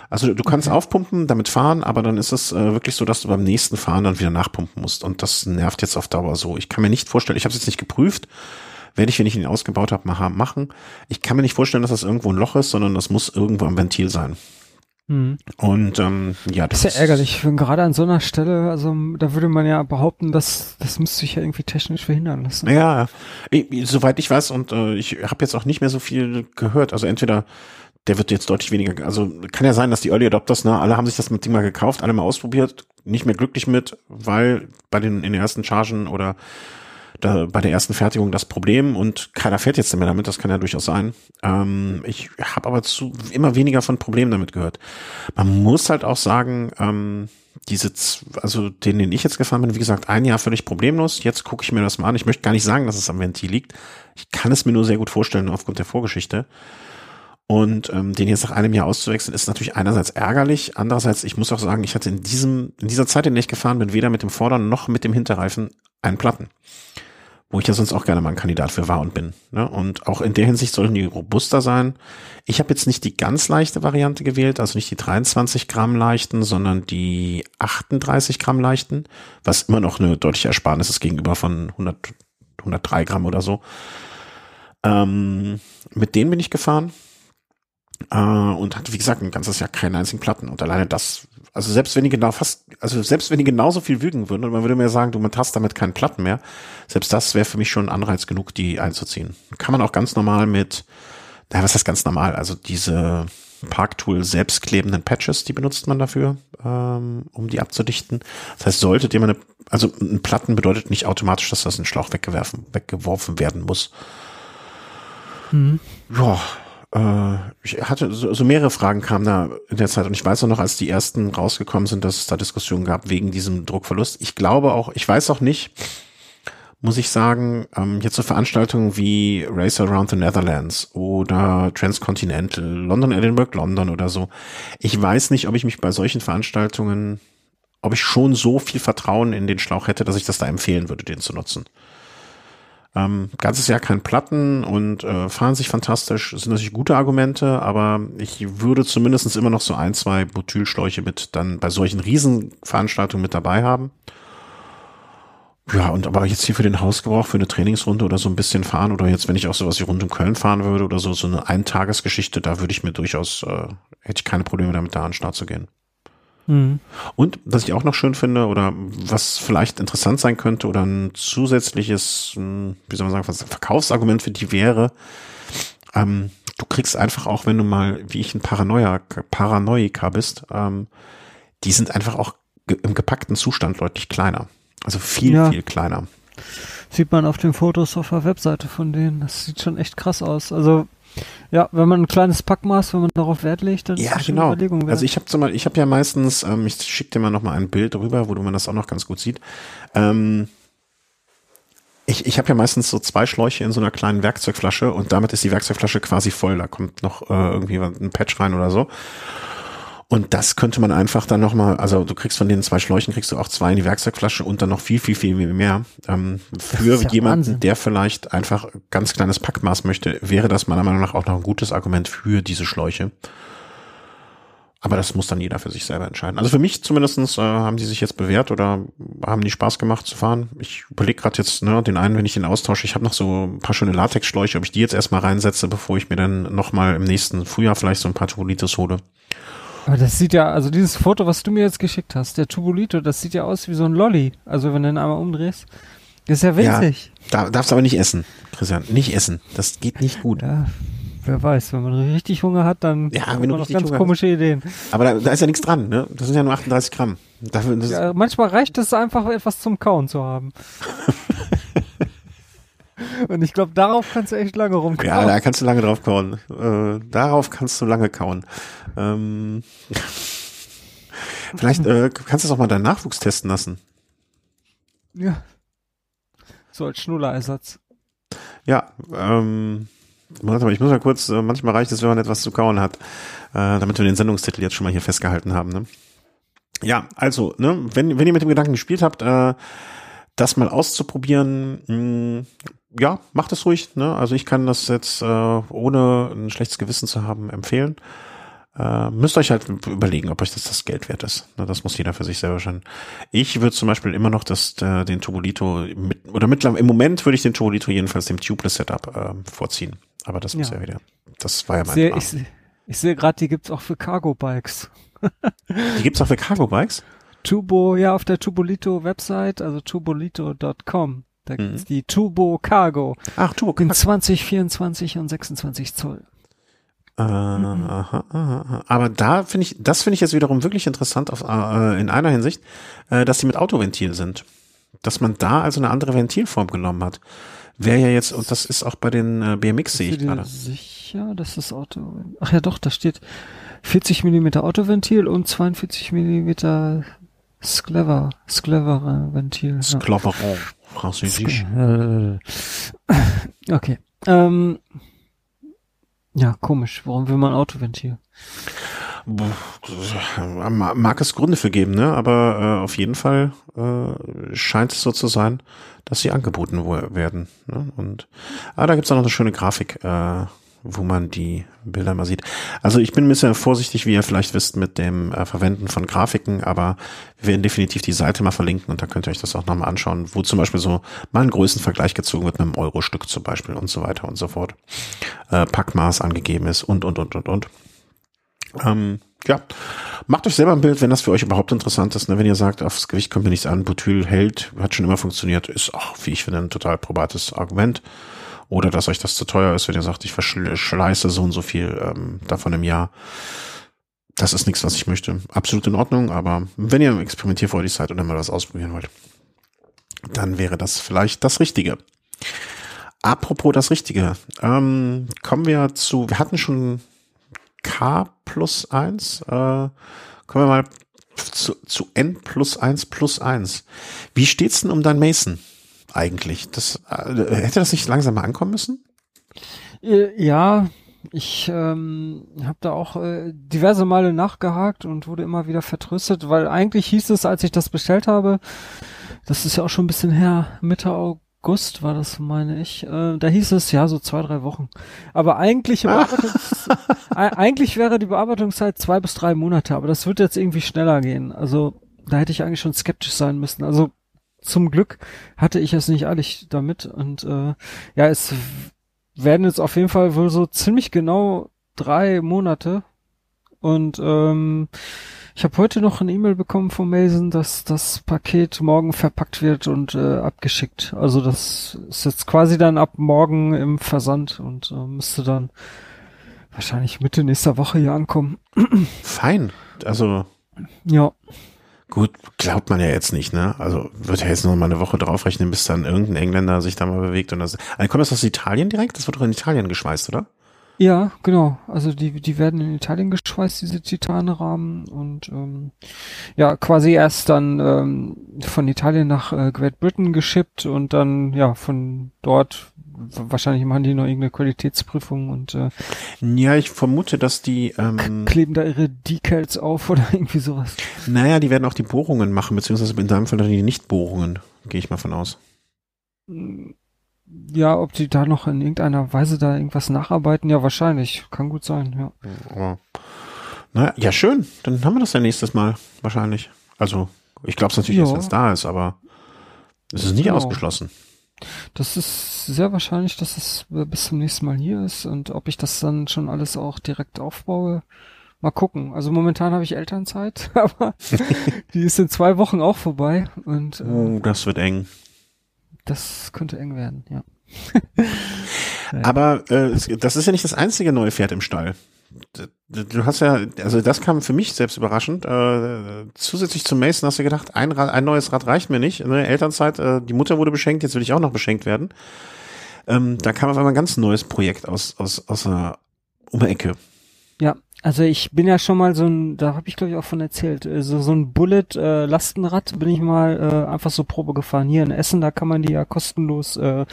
Also du kannst okay. aufpumpen, damit fahren, aber dann ist es äh, wirklich so, dass du beim nächsten Fahren dann wieder nachpumpen musst und das nervt jetzt auf Dauer so. Ich kann mir nicht vorstellen, ich habe es jetzt nicht geprüft, werde ich, wenn ich ihn ausgebaut habe, machen. Ich kann mir nicht vorstellen, dass das irgendwo ein Loch ist, sondern das muss irgendwo am Ventil sein. Mhm. Und ähm, ja, das ist ja ärgerlich. Gerade an so einer Stelle, also da würde man ja behaupten, dass das müsste sich ja irgendwie technisch verhindern lassen. Ja, ich, soweit ich weiß und äh, ich habe jetzt auch nicht mehr so viel gehört. Also entweder der wird jetzt deutlich weniger. Also kann ja sein, dass die Early Adopters, ne, alle haben sich das mit Ding mal gekauft, alle mal ausprobiert, nicht mehr glücklich mit, weil bei den in den ersten Chargen oder da, bei der ersten Fertigung das Problem und keiner fährt jetzt mehr damit, das kann ja durchaus sein. Ähm, ich habe aber zu immer weniger von Problemen damit gehört. Man muss halt auch sagen, ähm, diese, also den, den ich jetzt gefahren bin, wie gesagt, ein Jahr völlig problemlos. Jetzt gucke ich mir das mal an. Ich möchte gar nicht sagen, dass es am Ventil liegt. Ich kann es mir nur sehr gut vorstellen aufgrund der Vorgeschichte. Und ähm, den jetzt nach einem Jahr auszuwechseln, ist natürlich einerseits ärgerlich, andererseits, ich muss auch sagen, ich hatte in diesem, in dieser Zeit, in der ich gefahren bin, weder mit dem Vordern noch mit dem Hinterreifen einen Platten. Wo ich ja sonst auch gerne mal ein Kandidat für war und bin. Ne? Und auch in der Hinsicht sollten die robuster sein. Ich habe jetzt nicht die ganz leichte Variante gewählt, also nicht die 23 Gramm leichten, sondern die 38 Gramm leichten, was immer noch eine deutliche Ersparnis ist gegenüber von 100, 103 Gramm oder so. Ähm, mit denen bin ich gefahren äh, und hatte, wie gesagt, ein ganzes Jahr keinen einzigen Platten. Und alleine das, also selbst wenn die genau fast, also selbst wenn die genauso viel wiegen würden und man würde mir sagen, du hast damit keinen Platten mehr, selbst das wäre für mich schon ein Anreiz genug, die einzuziehen. Kann man auch ganz normal mit, naja, was heißt ganz normal? Also diese Parktool selbstklebenden Patches, die benutzt man dafür, ähm, um die abzudichten. Das heißt, solltet ihr mal eine, also ein Platten bedeutet nicht automatisch, dass das ein Schlauch weggeworfen, weggeworfen werden muss. Mhm. Ja, äh, ich hatte so, so mehrere Fragen kamen da in der Zeit und ich weiß auch noch, als die ersten rausgekommen sind, dass es da Diskussionen gab wegen diesem Druckverlust. Ich glaube auch, ich weiß auch nicht, muss ich sagen, ähm, jetzt so Veranstaltungen wie Race Around the Netherlands oder Transcontinental, London, Edinburgh, London oder so. Ich weiß nicht, ob ich mich bei solchen Veranstaltungen, ob ich schon so viel Vertrauen in den Schlauch hätte, dass ich das da empfehlen würde, den zu nutzen. Ähm, ganzes Jahr kein Platten und äh, fahren sich fantastisch, sind natürlich gute Argumente, aber ich würde zumindest immer noch so ein, zwei Butylschläuche mit dann bei solchen Riesenveranstaltungen mit dabei haben. Ja, und aber jetzt hier für den Hausgebrauch, für eine Trainingsrunde oder so ein bisschen fahren oder jetzt, wenn ich auch sowas wie rund um Köln fahren würde oder so, so eine Eintagesgeschichte, da würde ich mir durchaus, äh, hätte ich keine Probleme damit, da an den Start zu gehen. Mhm. Und was ich auch noch schön finde oder was vielleicht interessant sein könnte oder ein zusätzliches, hm, wie soll man sagen, was Verkaufsargument für die wäre, ähm, du kriegst einfach auch, wenn du mal, wie ich ein Paranoia, Paranoika bist, ähm, die sind einfach auch ge im gepackten Zustand deutlich kleiner. Also viel, ja. viel kleiner. Sieht man auf den Fotos auf der Webseite von denen. Das sieht schon echt krass aus. Also ja, wenn man ein kleines Packmaß, wenn man darauf Wert legt, dann ja, ist das genau. eine Überlegung wert. Also ich habe ich habe ja meistens, ähm, ich schicke dir mal noch mal ein Bild rüber, wo du man das auch noch ganz gut sieht. Ähm, ich, ich habe ja meistens so zwei Schläuche in so einer kleinen Werkzeugflasche und damit ist die Werkzeugflasche quasi voll. Da kommt noch äh, irgendwie ein Patch rein oder so. Und das könnte man einfach dann nochmal, also du kriegst von den zwei Schläuchen, kriegst du auch zwei in die Werkzeugflasche und dann noch viel, viel, viel mehr. Ähm, für ja jemanden, Wahnsinn. der vielleicht einfach ganz kleines Packmaß möchte, wäre das meiner Meinung nach auch noch ein gutes Argument für diese Schläuche. Aber das muss dann jeder für sich selber entscheiden. Also für mich zumindestens äh, haben die sich jetzt bewährt oder haben die Spaß gemacht zu fahren. Ich überlege gerade jetzt, ne, den einen, wenn ich den austausche, ich habe noch so ein paar schöne Latexschläuche, ob ich die jetzt erstmal reinsetze, bevor ich mir dann nochmal im nächsten Frühjahr vielleicht so ein paar Tubulitis hole. Aber das sieht ja, also dieses Foto, was du mir jetzt geschickt hast, der Tubulito, das sieht ja aus wie so ein Lolli. Also wenn du ihn einmal umdrehst. Das ist ja winzig. Ja, da, darfst aber nicht essen, Christian. Nicht essen. Das geht nicht gut. Ja, wer weiß, wenn man richtig Hunger hat, dann ja, wenn du noch ganz Hunger komische hast. Ideen. Aber da, da, ist ja nichts dran, ne? Das sind ja nur 38 Gramm. Dafür, ja, manchmal reicht es einfach, etwas zum Kauen zu haben. Und ich glaube, darauf kannst du echt lange rumkauen. Ja, da kannst du lange drauf kauen. Äh, darauf kannst du lange kauen. Ähm, vielleicht äh, kannst du es auch mal deinen Nachwuchs testen lassen. Ja. So als Schnullerersatz. Ja, ähm, ich muss mal kurz, äh, manchmal reicht es, wenn man etwas zu kauen hat, äh, damit wir den Sendungstitel jetzt schon mal hier festgehalten haben. Ne? Ja, also, ne, wenn, wenn ihr mit dem Gedanken gespielt habt, äh, das mal auszuprobieren, mh, hm, ja, macht es ruhig. Ne? Also ich kann das jetzt äh, ohne ein schlechtes Gewissen zu haben empfehlen. Äh, müsst euch halt überlegen, ob euch das das Geld wert ist. Ne? Das muss jeder für sich selber schon. Ich würde zum Beispiel immer noch das, äh, den Tubolito mit, oder mittlerweile im Moment würde ich den Tubolito jedenfalls dem Tubeless Setup äh, vorziehen. Aber das muss ja. wieder. Das war ja mein Plan. Ich, sehe gerade, die gibt's auch für Cargo Bikes. die gibt's auch für Cargo Bikes? Tubo, ja, auf der Tubolito Website, also tubolito.com. Da mhm. gibt's die Turbo Cargo. Ach, Turbo Cargo. In 20, 24 und 26 Zoll. Äh, mhm. aha, aha. Aber da finde ich, das finde ich jetzt wiederum wirklich interessant auf, äh, in einer Hinsicht, äh, dass die mit Autoventil sind. Dass man da also eine andere Ventilform genommen hat. Wäre ja jetzt, und das ist auch bei den äh, BMX sehe ich gerade. Sicher, dass das Auto, ach ja doch, da steht 40 Millimeter Autoventil und 42 Millimeter Sklever, Sklever Ventil. Sklever. Ja. Französisch. Okay. Ähm, Ja, komisch. Warum will man Autoventil? Mag es Gründe für geben, ne? Aber äh, auf jeden Fall äh, scheint es so zu sein, dass sie angeboten werden. Ne? Und ah, da gibt's auch noch eine schöne Grafik, äh, wo man die Bilder mal sieht. Also ich bin ein bisschen vorsichtig, wie ihr vielleicht wisst, mit dem äh, Verwenden von Grafiken, aber wir werden definitiv die Seite mal verlinken und da könnt ihr euch das auch nochmal anschauen, wo zum Beispiel so mal ein Größenvergleich gezogen wird mit einem Euro-Stück zum Beispiel und so weiter und so fort. Äh, Packmaß angegeben ist und, und, und, und, und. Ähm, ja, macht euch selber ein Bild, wenn das für euch überhaupt interessant ist. Ne? Wenn ihr sagt, aufs Gewicht kommt mir nichts an, Butyl hält, hat schon immer funktioniert, ist auch, wie ich finde, ein total probates Argument. Oder dass euch das zu teuer ist, wenn ihr sagt, ich verschleiße so und so viel ähm, davon im Jahr. Das ist nichts, was ich möchte. Absolut in Ordnung, aber wenn ihr experimentierfreudig seid oder mal was ausprobieren wollt, dann wäre das vielleicht das Richtige. Apropos das Richtige, ähm, kommen wir zu, wir hatten schon K plus eins. Äh, kommen wir mal zu, zu N plus eins plus eins. Wie steht's denn um dein Mason eigentlich? Das, äh, hätte das nicht langsam mal ankommen müssen? Äh, ja, ich ähm, habe da auch äh, diverse Male nachgehakt und wurde immer wieder vertröstet, weil eigentlich hieß es, als ich das bestellt habe, das ist ja auch schon ein bisschen her, Mitte August, August war das, meine ich. Äh, da hieß es ja so zwei, drei Wochen. Aber eigentlich, eigentlich wäre die Bearbeitungszeit zwei bis drei Monate, aber das wird jetzt irgendwie schneller gehen. Also da hätte ich eigentlich schon skeptisch sein müssen. Also zum Glück hatte ich es nicht eilig damit und äh, ja, es werden jetzt auf jeden Fall wohl so ziemlich genau drei Monate und ähm, ich habe heute noch eine E-Mail bekommen von Mason, dass das Paket morgen verpackt wird und äh, abgeschickt. Also das ist jetzt quasi dann ab morgen im Versand und äh, müsste dann wahrscheinlich Mitte nächster Woche hier ankommen. Fein. Also ja. Gut, glaubt man ja jetzt nicht, ne? Also wird ja jetzt noch mal eine Woche draufrechnen, bis dann irgendein Engländer sich da mal bewegt und das. Also kommt das aus Italien direkt? Das wird doch in Italien geschweißt, oder? Ja, genau. Also die, die werden in Italien geschweißt, diese Titanrahmen und ähm, ja, quasi erst dann ähm, von Italien nach äh, Great Britain geschippt und dann ja von dort wahrscheinlich machen die noch irgendeine Qualitätsprüfung und äh, ja, ich vermute, dass die ähm, kleben da ihre Decals auf oder irgendwie sowas. Naja, die werden auch die Bohrungen machen, beziehungsweise in deinem Fall dann die Nichtbohrungen, gehe ich mal von aus. Hm, ja, ob die da noch in irgendeiner Weise da irgendwas nacharbeiten, ja, wahrscheinlich. Kann gut sein, ja. Aber, naja, ja, schön. Dann haben wir das ja nächstes Mal, wahrscheinlich. Also, ich glaube es natürlich ja. erst, wenn es da ist, aber es ist nicht genau. ausgeschlossen. Das ist sehr wahrscheinlich, dass es bis zum nächsten Mal hier ist und ob ich das dann schon alles auch direkt aufbaue. Mal gucken. Also momentan habe ich Elternzeit, aber die ist in zwei Wochen auch vorbei. Und, äh, oh, das wird eng das könnte eng werden, ja. Aber äh, das ist ja nicht das einzige neue Pferd im Stall. Du hast ja, also das kam für mich selbst überraschend. Äh, zusätzlich zum Mason hast du gedacht, ein, Rad, ein neues Rad reicht mir nicht. In der Elternzeit, äh, die Mutter wurde beschenkt, jetzt will ich auch noch beschenkt werden. Ähm, da kam auf einmal ein ganz neues Projekt aus, aus, aus einer um Ecke. Ja, also ich bin ja schon mal so ein, da habe ich glaube ich auch von erzählt, äh, so, so ein Bullet äh, bin ich mal äh, einfach so Probe gefahren. Hier in Essen, da kann man die ja kostenlos äh,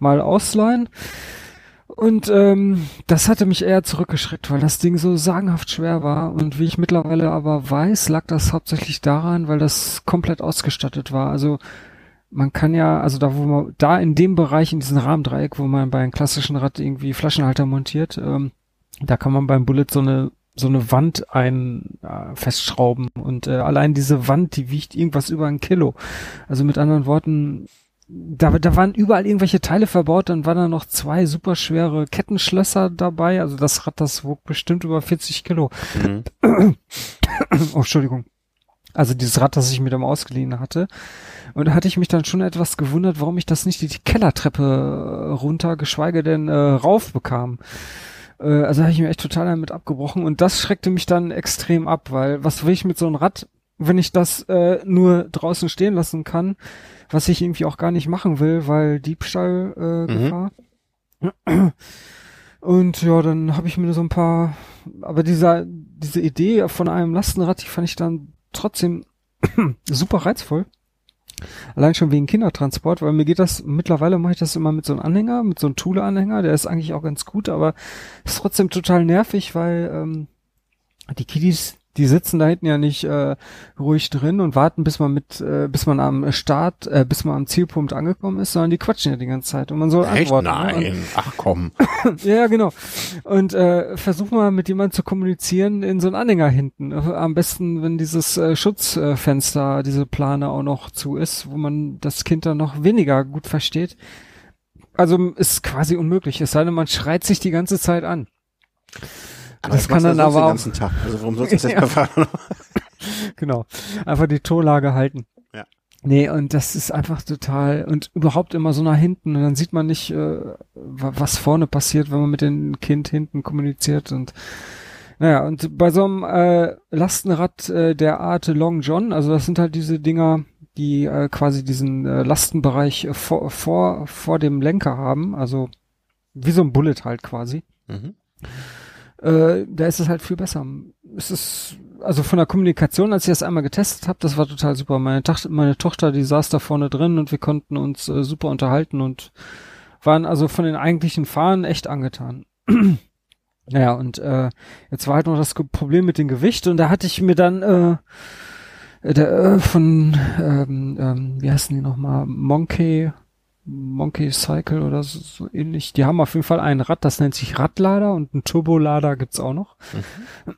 mal ausleihen. Und ähm, das hatte mich eher zurückgeschreckt, weil das Ding so sagenhaft schwer war. Und wie ich mittlerweile aber weiß, lag das hauptsächlich daran, weil das komplett ausgestattet war. Also man kann ja, also da wo man, da in dem Bereich, in diesem Rahmendreieck, wo man bei einem klassischen Rad irgendwie Flaschenhalter montiert, ähm, da kann man beim Bullet so eine so eine Wand ein äh, festschrauben und äh, allein diese Wand, die wiegt irgendwas über ein Kilo. Also mit anderen Worten, da, da waren überall irgendwelche Teile verbaut, dann waren da noch zwei super schwere Kettenschlösser dabei. Also das Rad, das wog bestimmt über 40 Kilo. Mhm. oh, Entschuldigung. Also dieses Rad, das ich mir dann ausgeliehen hatte. Und da hatte ich mich dann schon etwas gewundert, warum ich das nicht die Kellertreppe runter, geschweige denn äh, rauf bekam. Äh, also habe ich mir echt total damit abgebrochen und das schreckte mich dann extrem ab, weil was will ich mit so einem Rad, wenn ich das äh, nur draußen stehen lassen kann, was ich irgendwie auch gar nicht machen will, weil Diebstahl äh, Gefahr. Mhm. Und ja, dann habe ich mir so ein paar, aber dieser, diese Idee von einem Lastenrad, die fand ich dann trotzdem super reizvoll. Allein schon wegen Kindertransport, weil mir geht das, mittlerweile mache ich das immer mit so einem Anhänger, mit so einem Thule-Anhänger, der ist eigentlich auch ganz gut, aber ist trotzdem total nervig, weil ähm, die Kiddies, die sitzen da hinten ja nicht äh, ruhig drin und warten, bis man mit, äh, bis man am Start, äh, bis man am Zielpunkt angekommen ist, sondern die quatschen ja die ganze Zeit und man soll Echt? antworten. ne? Nein. Ach komm. ja, genau. Und äh, versuch mal mit jemandem zu kommunizieren in so einen Anhänger hinten. Am besten, wenn dieses äh, Schutzfenster, diese Plane auch noch zu ist, wo man das Kind dann noch weniger gut versteht. Also ist quasi unmöglich. Es sei denn, man schreit sich die ganze Zeit an. Aber Das kann dann aber den auch- ganzen Tag. Also warum sollst du das jetzt Ja. mal fahren? Genau. Einfach die Torlage halten. Ja. Nee, und das ist einfach total und überhaupt immer so nach hinten und dann sieht man nicht, äh, wa- was vorne passiert, wenn man mit dem Kind hinten kommuniziert und naja, und bei so einem äh, Lastenrad äh, der Art Long John, also das sind halt diese Dinger, die äh, quasi diesen äh, Lastenbereich äh, vor, vor, vor dem Lenker haben, also wie so ein Bullet halt quasi Mhm. Äh, da ist es halt viel besser. Es ist, also von der Kommunikation, als ich das einmal getestet habe, das war total super. Meine, Tach meine Tochter, die saß da vorne drin und wir konnten uns äh, super unterhalten und waren also von den eigentlichen Fahren echt angetan. naja, und äh, jetzt war halt noch das Problem mit dem Gewicht und da hatte ich mir dann äh, der, äh, von, ähm, ähm, wie heißen die nochmal, Monkey, Monkey Cycle oder so, so ähnlich. Die haben auf jeden Fall ein Rad, das nennt sich Radlader und ein Turbolader gibt's auch noch,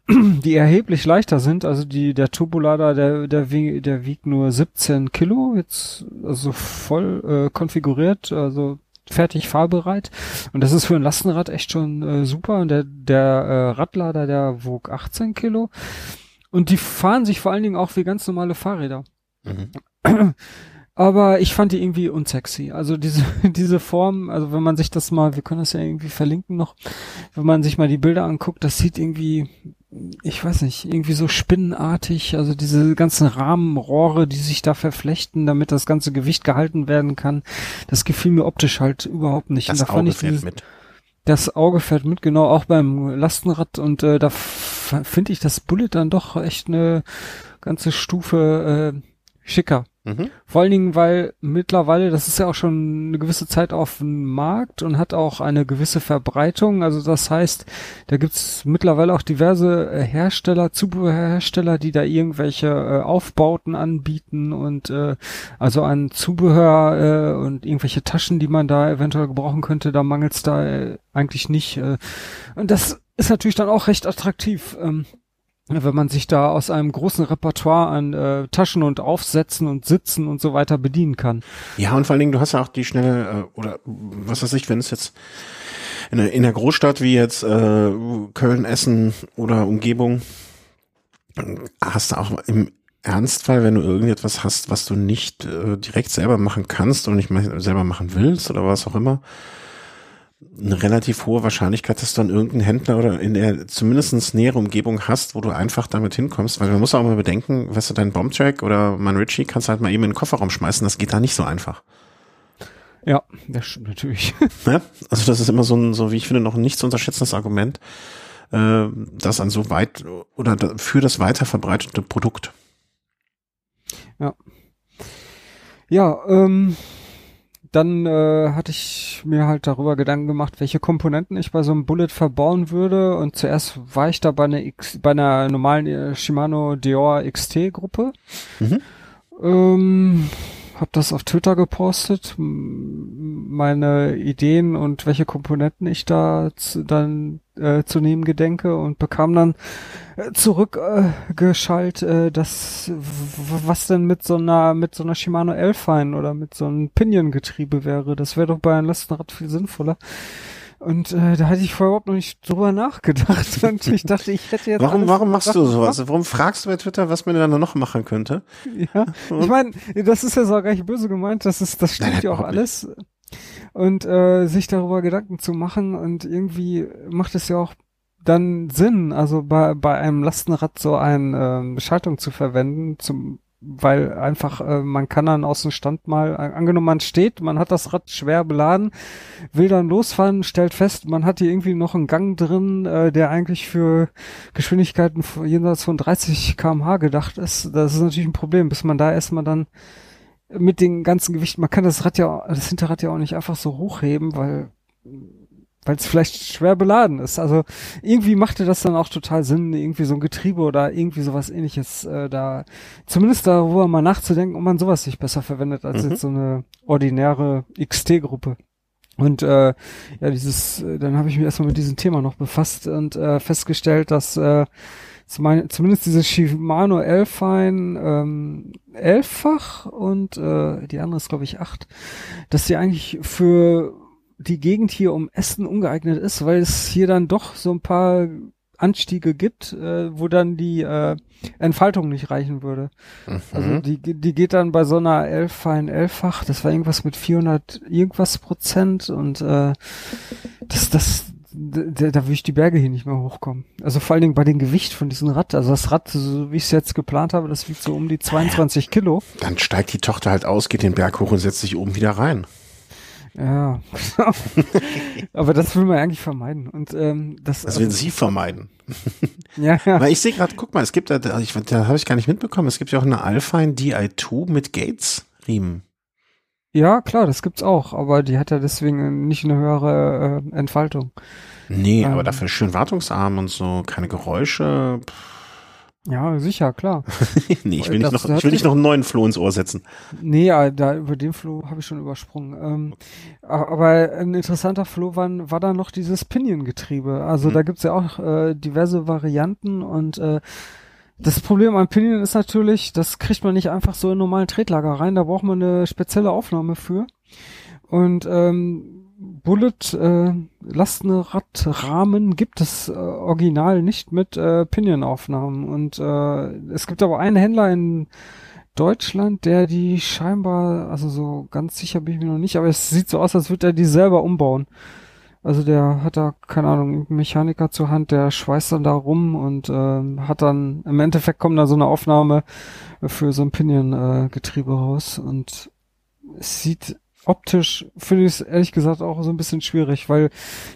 die erheblich leichter sind. Also die der Turbolader, der der, wie- der wiegt nur 17 Kilo, jetzt also voll äh, konfiguriert, also fertig fahrbereit. Und das ist für ein Lastenrad echt schon äh, super. Und der der äh, Radlader, der wog 18 Kilo. Und die fahren sich vor allen Dingen auch wie ganz normale Fahrräder. Mhm. Aber ich fand die irgendwie unsexy. Also diese, diese Form, also wenn man sich das mal, wir können das ja irgendwie verlinken noch, wenn man sich mal die Bilder anguckt, das sieht irgendwie, ich weiß nicht, irgendwie so spinnenartig, also diese ganzen Rahmenrohre, die sich da verflechten, damit das ganze Gewicht gehalten werden kann, das gefiel mir optisch halt überhaupt nicht. Das Auge fährt dieses- mit. das Auge fährt mit, genau, auch beim Lastenrad und äh, da finde ich das Bullet dann doch echt eine ganze Stufe äh, schicker. Mhm. Vor allen Dingen, weil mittlerweile, das ist ja auch schon eine gewisse Zeit auf dem Markt und hat auch eine gewisse Verbreitung. Also das heißt, da gibt's mittlerweile auch diverse äh, Hersteller, Zubehörhersteller, die da irgendwelche äh, Aufbauten anbieten und äh, also an Zubehör äh, und irgendwelche Taschen, die man da eventuell gebrauchen könnte, da mangelt's da äh, eigentlich nicht. Äh. Und das ist natürlich dann auch recht attraktiv. Ähm, wenn man sich da aus einem großen Repertoire an äh, Taschen und Aufsätzen und Sitzen und so weiter bedienen kann. Ja, und vor allen Dingen, du hast ja auch die schnelle, äh, oder was weiß ich, wenn es jetzt in der, in der Großstadt wie jetzt äh, Köln, Essen oder Umgebung, hast du auch im Ernstfall, wenn du irgendetwas hast, was du nicht äh, direkt selber machen kannst und nicht selber machen willst oder was auch immer, eine relativ hohe Wahrscheinlichkeit, dass du dann irgendeinen Händler oder in der zumindest nähere Umgebung hast, wo du einfach damit hinkommst, weil man muss auch mal bedenken, weißt du, dein Bombtrack oder mein Ritchie kannst du halt mal eben in den Kofferraum schmeißen, das geht da nicht so einfach. Ja, das stimmt natürlich. Ne? Also das ist immer so ein, so wie ich finde, noch ein nicht zu unterschätzendes Argument, äh, das an so weit oder für das weiter verbreitete Produkt. Ja, ähm, dann äh, hatte ich mir halt darüber Gedanken gemacht, welche Komponenten ich bei so einem Bullet verbauen würde. Und zuerst war ich da bei einer, X, bei einer normalen äh, Shimano Dior XT Gruppe. Mhm. Ähm, hab das auf Twitter gepostet, meine Ideen und welche Komponenten ich da zu, dann äh, zu nehmen gedenke und bekam dann äh, zurückgeschaltet, äh, äh, das w- was denn mit so einer mit so einer Shimano L-Fine oder mit so einem Pinion-Getriebe wäre. Das wäre doch bei einem Lastenrad viel sinnvoller. Und äh, da hatte ich vorher überhaupt noch nicht drüber nachgedacht. Und ich dachte, ich hätte jetzt. Warum, warum machst du sowas? Warum fragst du bei Twitter, was man denn da noch machen könnte? Ja, ich meine, das ist ja so gar nicht böse gemeint, das ist, das stimmt ja auch alles. Und äh, sich darüber Gedanken zu machen und irgendwie macht es ja auch dann Sinn, also bei, bei einem Lastenrad so eine ähm, Schaltung zu verwenden, zum weil einfach äh, man kann dann aus dem Stand mal, an- angenommen man steht, man hat das Rad schwer beladen, will dann losfahren, stellt fest, man hat hier irgendwie noch einen Gang drin, äh, der eigentlich für Geschwindigkeiten jenseits von 30 km/h gedacht ist. Das ist natürlich ein Problem, bis man da erstmal dann mit den ganzen Gewichten, man kann das Rad ja, das Hinterrad ja auch nicht einfach so hochheben, weil weil es vielleicht schwer beladen ist. Also irgendwie machte das dann auch total Sinn, irgendwie so ein Getriebe oder irgendwie sowas ähnliches äh, da, zumindest darüber mal nachzudenken, ob man sowas nicht besser verwendet als mhm. jetzt so eine ordinäre XT-Gruppe. Und äh, ja, dieses, äh, dann habe ich mich erstmal mit diesem Thema noch befasst und äh, festgestellt, dass äh, zumindest diese Shimano Elfine ähm, elffach und äh, die andere ist glaube ich acht, dass die eigentlich für die Gegend hier um Essen ungeeignet ist, weil es hier dann doch so ein paar Anstiege gibt, äh, wo dann die äh, Entfaltung nicht reichen würde. Mhm. Also die, die geht dann bei so einer Elfein elffach, das war irgendwas mit 400 irgendwas Prozent und äh, das, das, da, da würde ich die Berge hier nicht mehr hochkommen. Also vor allen Dingen bei dem Gewicht von diesem Rad. Also das Rad, so wie ich es jetzt geplant habe, das wiegt so um die 22 Kilo. Dann steigt die Tochter halt aus, geht den Berg hoch und setzt sich oben wieder rein. Ja, aber das will man eigentlich vermeiden. Und ähm, das, das will also, Sie vermeiden. ja, ja. Weil ich sehe gerade, guck mal, es gibt da, ich, da habe ich gar nicht mitbekommen, es gibt ja auch eine Alpine Di2 mit Gates-Riemen. Ja, klar, das gibt's auch, aber die hat ja deswegen nicht eine höhere äh, Entfaltung. Nee, ähm, aber dafür schön wartungsarm und so, keine Geräusche. Pff. Ja, sicher, klar. nee, ich will, nicht noch, ich will nicht noch einen neuen Floh ins Ohr setzen. Nee, ja, da über den Floh habe ich schon übersprungen. Ähm, aber ein interessanter Floh war, war da noch dieses Pinion-Getriebe. Also mhm. da gibt's ja auch äh, diverse Varianten und äh, das Problem am Pinion ist natürlich, das kriegt man nicht einfach so in normalen Tretlager rein. Da braucht man eine spezielle Aufnahme für. Und ähm, Bullet äh, Lastenradrahmen gibt es äh, original nicht mit äh, Pinion-Aufnahmen. Und äh, es gibt aber einen Händler in Deutschland, der die scheinbar, also so ganz sicher bin ich mir noch nicht, aber es sieht so aus, als würde er die selber umbauen. Also der hat da, keine Ahnung, einen Mechaniker zur Hand, der schweißt dann da rum und äh, hat dann, im Endeffekt kommt da so eine Aufnahme für so ein Pinion-Getriebe äh, raus und es sieht optisch finde ich es ehrlich gesagt auch so ein bisschen schwierig, weil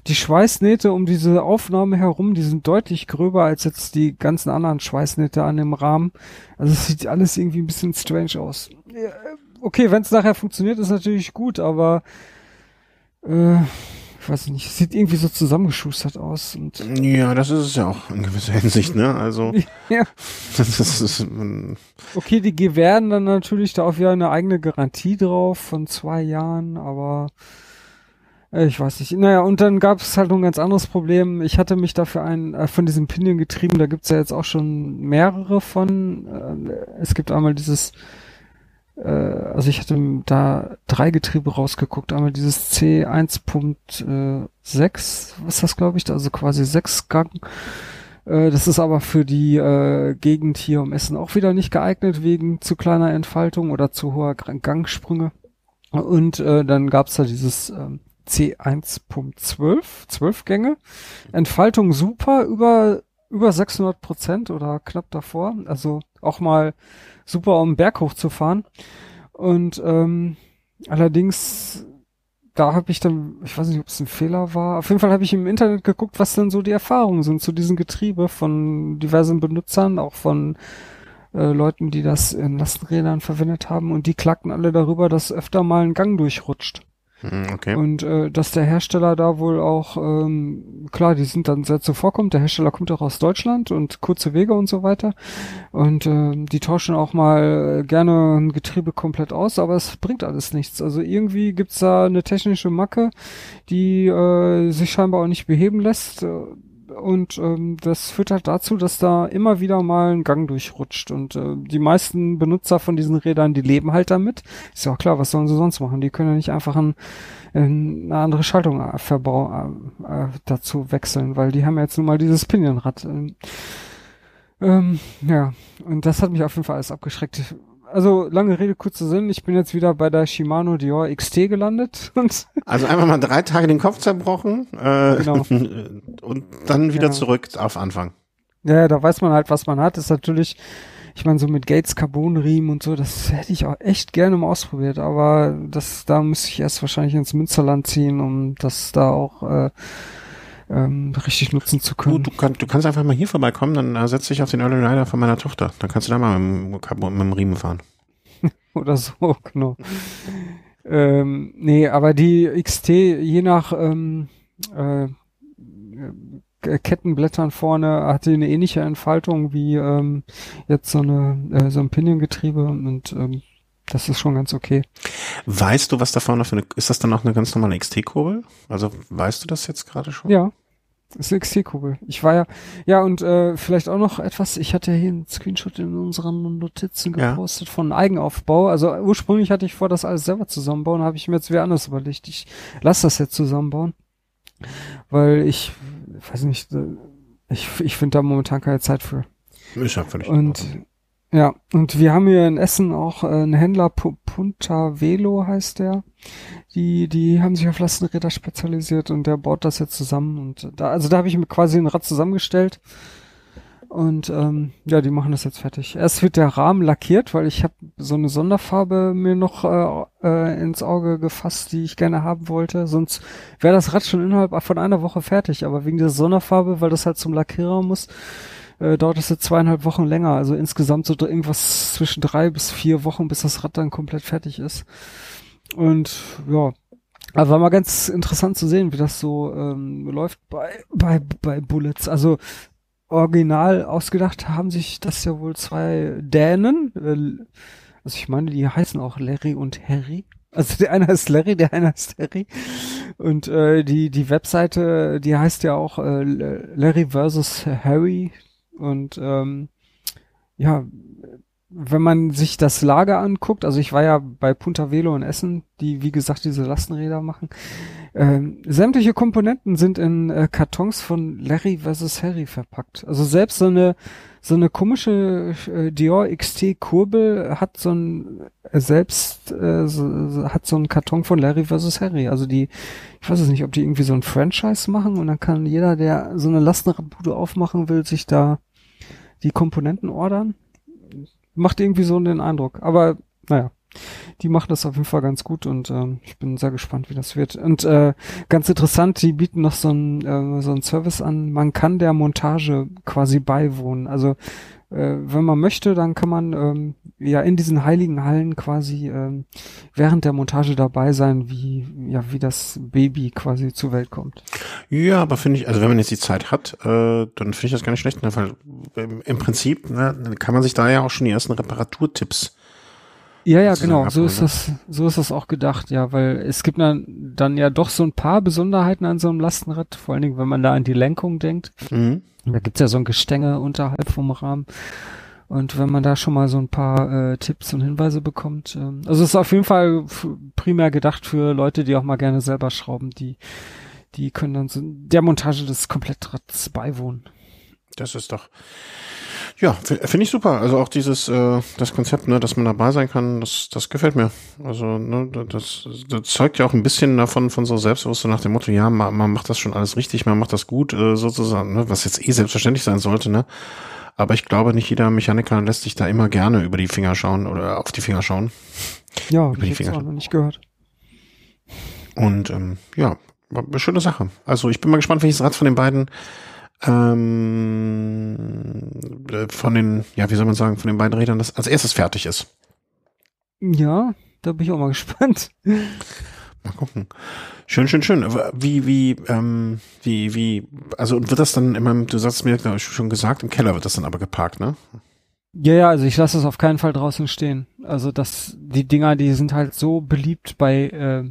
die Schweißnähte um diese Aufnahme herum, die sind deutlich gröber als jetzt die ganzen anderen Schweißnähte an dem Rahmen. Also es sieht alles irgendwie ein bisschen strange aus. Okay, wenn es nachher funktioniert, ist natürlich gut, aber äh, ich weiß nicht, sieht irgendwie so zusammengeschustert aus. Und ja, das ist es ja auch in gewisser Hinsicht, ne? Also ja. das ist, das ist, okay, die gewähren dann natürlich da auf ja eine eigene Garantie drauf von zwei Jahren, aber äh, ich weiß nicht. Naja, und dann gab es halt noch ein ganz anderes Problem. Ich hatte mich dafür ein, äh, von diesem Pinion getrieben, da gibt's ja jetzt auch schon mehrere von. Äh, es gibt einmal dieses also ich hatte da drei Getriebe rausgeguckt. Einmal dieses C1.6, was das glaube ich, also quasi sechs Gang. Äh, das ist aber für die äh, Gegend hier um Essen auch wieder nicht geeignet, wegen zu kleiner Entfaltung oder zu hoher Gangsprünge. Und äh, dann gab's da dieses ähm, C1.12, 12 Gänge. Entfaltung super, über, über 600 Prozent oder knapp davor. Also auch mal super, um den Berg hochzufahren. Und ähm, allerdings, da habe ich dann, ich weiß nicht, ob es ein Fehler war. Auf jeden Fall habe ich im Internet geguckt, was denn so die Erfahrungen sind zu diesem Getriebe von diversen Benutzern, auch von äh, Leuten, die das in Lastenrädern verwendet haben. Und die klagten alle darüber, dass öfter mal ein Gang durchrutscht. Hm, okay. Und äh, dass der Hersteller da wohl auch, ähm, klar, die sind dann sehr zuvorkommt. Der Hersteller kommt auch aus Deutschland und kurze Wege und so weiter. Und äh, die tauschen auch mal gerne ein Getriebe komplett aus, aber es bringt alles nichts. Also irgendwie gibt's da eine technische Macke, die äh, sich scheinbar auch nicht beheben lässt und ähm, das führt halt dazu, dass da immer wieder mal ein Gang durchrutscht und äh, die meisten Benutzer von diesen Rädern, die leben halt damit. Ist ja auch klar, was sollen sie sonst machen? Die können ja nicht einfach ein, eine andere Schaltung äh, verbau äh, äh, dazu wechseln, weil die haben ja jetzt nun mal dieses Pinionrad. Ähm, ähm, ja, und das hat mich auf jeden Fall alles abgeschreckt also lange Rede, kurzer Sinn, ich bin jetzt wieder bei der Shimano Dior XT gelandet. also einfach mal drei Tage den Kopf zerbrochen äh, genau. und dann wieder ja. zurück auf Anfang. Ja, da weiß man halt, was man hat. Das ist natürlich, ich meine, so mit Gates Carbonriemen und so, das hätte ich auch echt gerne mal ausprobiert, aber das, da müsste ich erst wahrscheinlich ins Münsterland ziehen, um das da auch äh, ähm, richtig nutzen zu können. Du, du, kann, du kannst einfach mal hier vorbeikommen, dann äh, setz dich auf den Early Rider von meiner Tochter. Dann kannst du da mal mit, mit, mit dem Riemen fahren. oder so, genau. ähm, nee, aber die XT, je nach ähm, äh, äh, Kettenblättern vorne hatte eine ähnliche Entfaltung wie ähm, jetzt so eine äh, so ein Pinion-Getriebe und ähm, das ist schon ganz okay. Weißt du, was da vorne für eine, ist das dann auch eine ganz normale XT-Kurbel? Also weißt du das jetzt gerade schon? Ja, das ist eine XT-Kurbel. Ich war ja, ja und äh, vielleicht auch noch etwas, ich hatte ja hier einen Screenshot in unseren Notizen gepostet ja. von Eigenaufbau. Also ursprünglich hatte ich vor, das alles selber zusammenbauen, habe ich mir jetzt wieder anders überlegt. Ich lasse das jetzt zusammenbauen, weil ich, weiß nicht, äh, ich, ich finde da momentan keine Zeit für. Ist ja völlig Und ja, und wir haben hier in Essen auch äh, einen Händler, Punta Velo heißt der. Die, die haben sich auf Lastenräder spezialisiert und der baut das jetzt zusammen. Und da, also da habe ich mir quasi ein Rad zusammengestellt. Und ähm, ja, die machen das jetzt fertig. Erst wird der Rahmen lackiert, weil ich habe so eine Sonderfarbe mir noch äh, äh, ins Auge gefasst, die ich gerne haben wollte. Sonst wäre das Rad schon innerhalb von einer Woche fertig. Aber wegen der Sonderfarbe, weil das halt zum Lackierer muss, äh, dauert es jetzt zweieinhalb Wochen länger. Also insgesamt so irgendwas zwischen drei bis vier Wochen, bis das Rad dann komplett fertig ist. Und ja, aber war mal ganz interessant zu sehen, wie das so ähm, läuft bei, bei, bei Bullets. Also original ausgedacht haben sich das ja wohl zwei Dänen. Äh, also ich meine, die heißen auch Larry und Harry. Also der eine heißt Larry, der eine heißt Harry. Und äh, die die Webseite, die heißt ja auch äh, Larry versus Harry. Und ähm, ja, wenn man sich das Lager anguckt, also ich war ja bei Punta Velo in Essen, die wie gesagt diese Lastenräder machen, ähm, sämtliche Komponenten sind in äh, Kartons von Larry vs. Harry verpackt. Also selbst so eine so eine komische äh, Dior XT Kurbel hat so ein äh, selbst äh, so, hat so einen Karton von Larry vs. Harry. Also die, ich weiß es nicht, ob die irgendwie so ein Franchise machen und dann kann jeder, der so eine Lastenradbude aufmachen will, sich da die Komponenten ordern. Macht irgendwie so den Eindruck. Aber naja, die machen das auf jeden Fall ganz gut und ähm, ich bin sehr gespannt, wie das wird. Und äh, ganz interessant, die bieten noch so einen äh, so einen Service an. Man kann der Montage quasi beiwohnen. Also äh, wenn man möchte, dann kann man ähm, ja in diesen heiligen Hallen quasi ähm, während der Montage dabei sein, wie ja wie das Baby quasi zur Welt kommt. Ja, aber finde ich, also wenn man jetzt die Zeit hat, äh, dann finde ich das gar nicht schlecht, ne? weil im, im Prinzip ne, kann man sich da ja auch schon die ersten Reparaturtipps ja, ja, genau. So ist das, so ist das auch gedacht, ja, weil es gibt dann, dann ja doch so ein paar Besonderheiten an so einem Lastenrad, vor allen Dingen, wenn man da an die Lenkung denkt. Mhm. Da gibt's ja so ein Gestänge unterhalb vom Rahmen. Und wenn man da schon mal so ein paar äh, Tipps und Hinweise bekommt, ähm, also es ist auf jeden Fall primär gedacht für Leute, die auch mal gerne selber schrauben, die, die können dann so der Montage des Komplettrads beiwohnen. Das ist doch, ja, finde ich super. Also auch dieses, äh, das Konzept, ne, dass man dabei sein kann, das, das gefällt mir. Also, ne, das, das zeugt ja auch ein bisschen davon von so Selbstbewusstsein nach dem Motto, ja, man, man macht das schon alles richtig, man macht das gut, äh, sozusagen, ne, was jetzt eh selbstverständlich sein sollte, ne. Aber ich glaube, nicht jeder Mechaniker lässt sich da immer gerne über die Finger schauen oder auf die Finger schauen. Ja, über die Finger. Auch noch nicht gehört. Und ähm, ja, schöne Sache. Also ich bin mal gespannt, welches Rad von den beiden ähm, von den, ja, wie soll man sagen, von den beiden Rädern das als erstes fertig ist. Ja, da bin ich auch mal gespannt. Mal gucken. Schön, schön, schön. Wie, wie, ähm, wie, wie, also wird das dann immer, du sagst mir, ich, schon gesagt, im Keller wird das dann aber geparkt, ne? Ja, ja, also ich lasse es auf keinen Fall draußen stehen. Also das, die Dinger, die sind halt so beliebt bei, äh,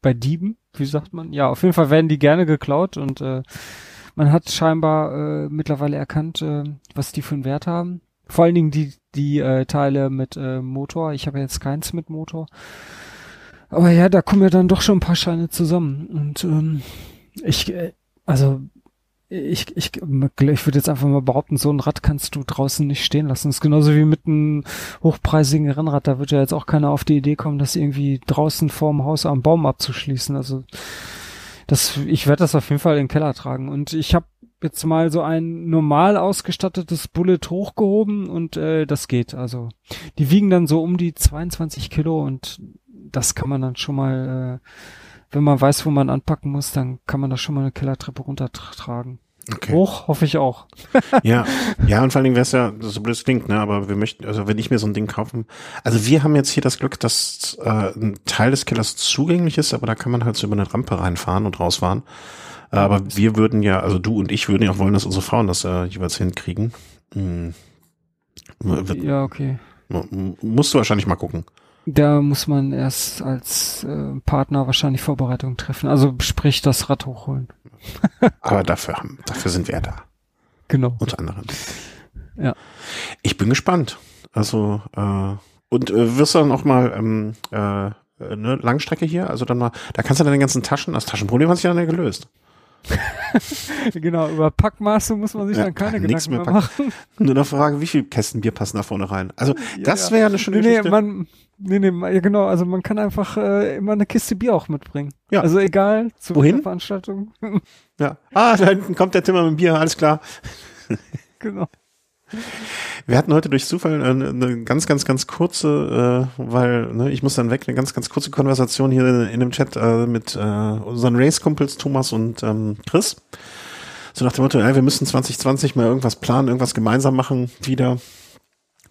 bei Dieben, wie sagt man? Ja, auf jeden Fall werden die gerne geklaut und äh, man hat scheinbar äh, mittlerweile erkannt, äh, was die für einen Wert haben. Vor allen Dingen die, die äh, Teile mit äh, Motor. Ich habe jetzt keins mit Motor. Aber ja, da kommen ja dann doch schon ein paar Scheine zusammen. Und ähm, ich, äh, also ich, ich, ich würde jetzt einfach mal behaupten, so ein Rad kannst du draußen nicht stehen lassen. Das ist genauso wie mit einem hochpreisigen Rennrad. Da wird ja jetzt auch keiner auf die Idee kommen, das irgendwie draußen vorm Haus am Baum abzuschließen. Also das, ich werde das auf jeden Fall in den Keller tragen. Und ich habe jetzt mal so ein normal ausgestattetes Bullet hochgehoben und äh, das geht. Also die wiegen dann so um die 22 Kilo und das kann man dann schon mal, äh, wenn man weiß, wo man anpacken muss, dann kann man da schon mal eine Kellertreppe runtertragen. Okay. Hoch hoffe ich auch. ja, ja, und vor allen Dingen wäre es ja, so blöd es klingt, ne, aber wir möchten, also wenn ich mir so ein Ding kaufen, also wir haben jetzt hier das Glück, dass äh, ein Teil des Kellers zugänglich ist, aber da kann man halt so über eine Rampe reinfahren und rausfahren. Aber wir würden ja, also du und ich würden ja auch wollen, dass unsere Frauen das äh, jeweils hinkriegen. Hm. Ja, okay. Musst du wahrscheinlich mal gucken. Da muss man erst als äh, Partner wahrscheinlich Vorbereitungen treffen. Also sprich das Rad hochholen. Aber dafür, haben, dafür sind wir da. Genau. Unter anderem. Ja. Ich bin gespannt. Also, äh, und äh, wirst du dann auch mal ähm, äh, eine Langstrecke hier? Also dann mal, da kannst du deine ganzen Taschen, das Taschenproblem hat sich dann ja gelöst. genau, über Packmaße muss man sich ja, dann keine Gedanken mehr, mehr machen. Nur noch fragen, wie viele Kästen Bier passen da vorne rein? Also, das wäre ja eine schöne nee, Geschichte. Nee, man, nee, nee, genau, also man kann einfach äh, immer eine Kiste Bier auch mitbringen. Ja. Also egal, zu Wohin? Veranstaltung. ja. Ah, da hinten kommt der Timmer mit dem Bier, alles klar. genau. Wir hatten heute durch Zufall eine, eine ganz, ganz, ganz kurze, äh, weil ne, ich muss dann weg, eine ganz, ganz kurze Konversation hier in, in dem Chat äh, mit äh, unseren Race-Kumpels Thomas und ähm, Chris. So nach dem Motto, ja, wir müssen 2020 mal irgendwas planen, irgendwas gemeinsam machen wieder.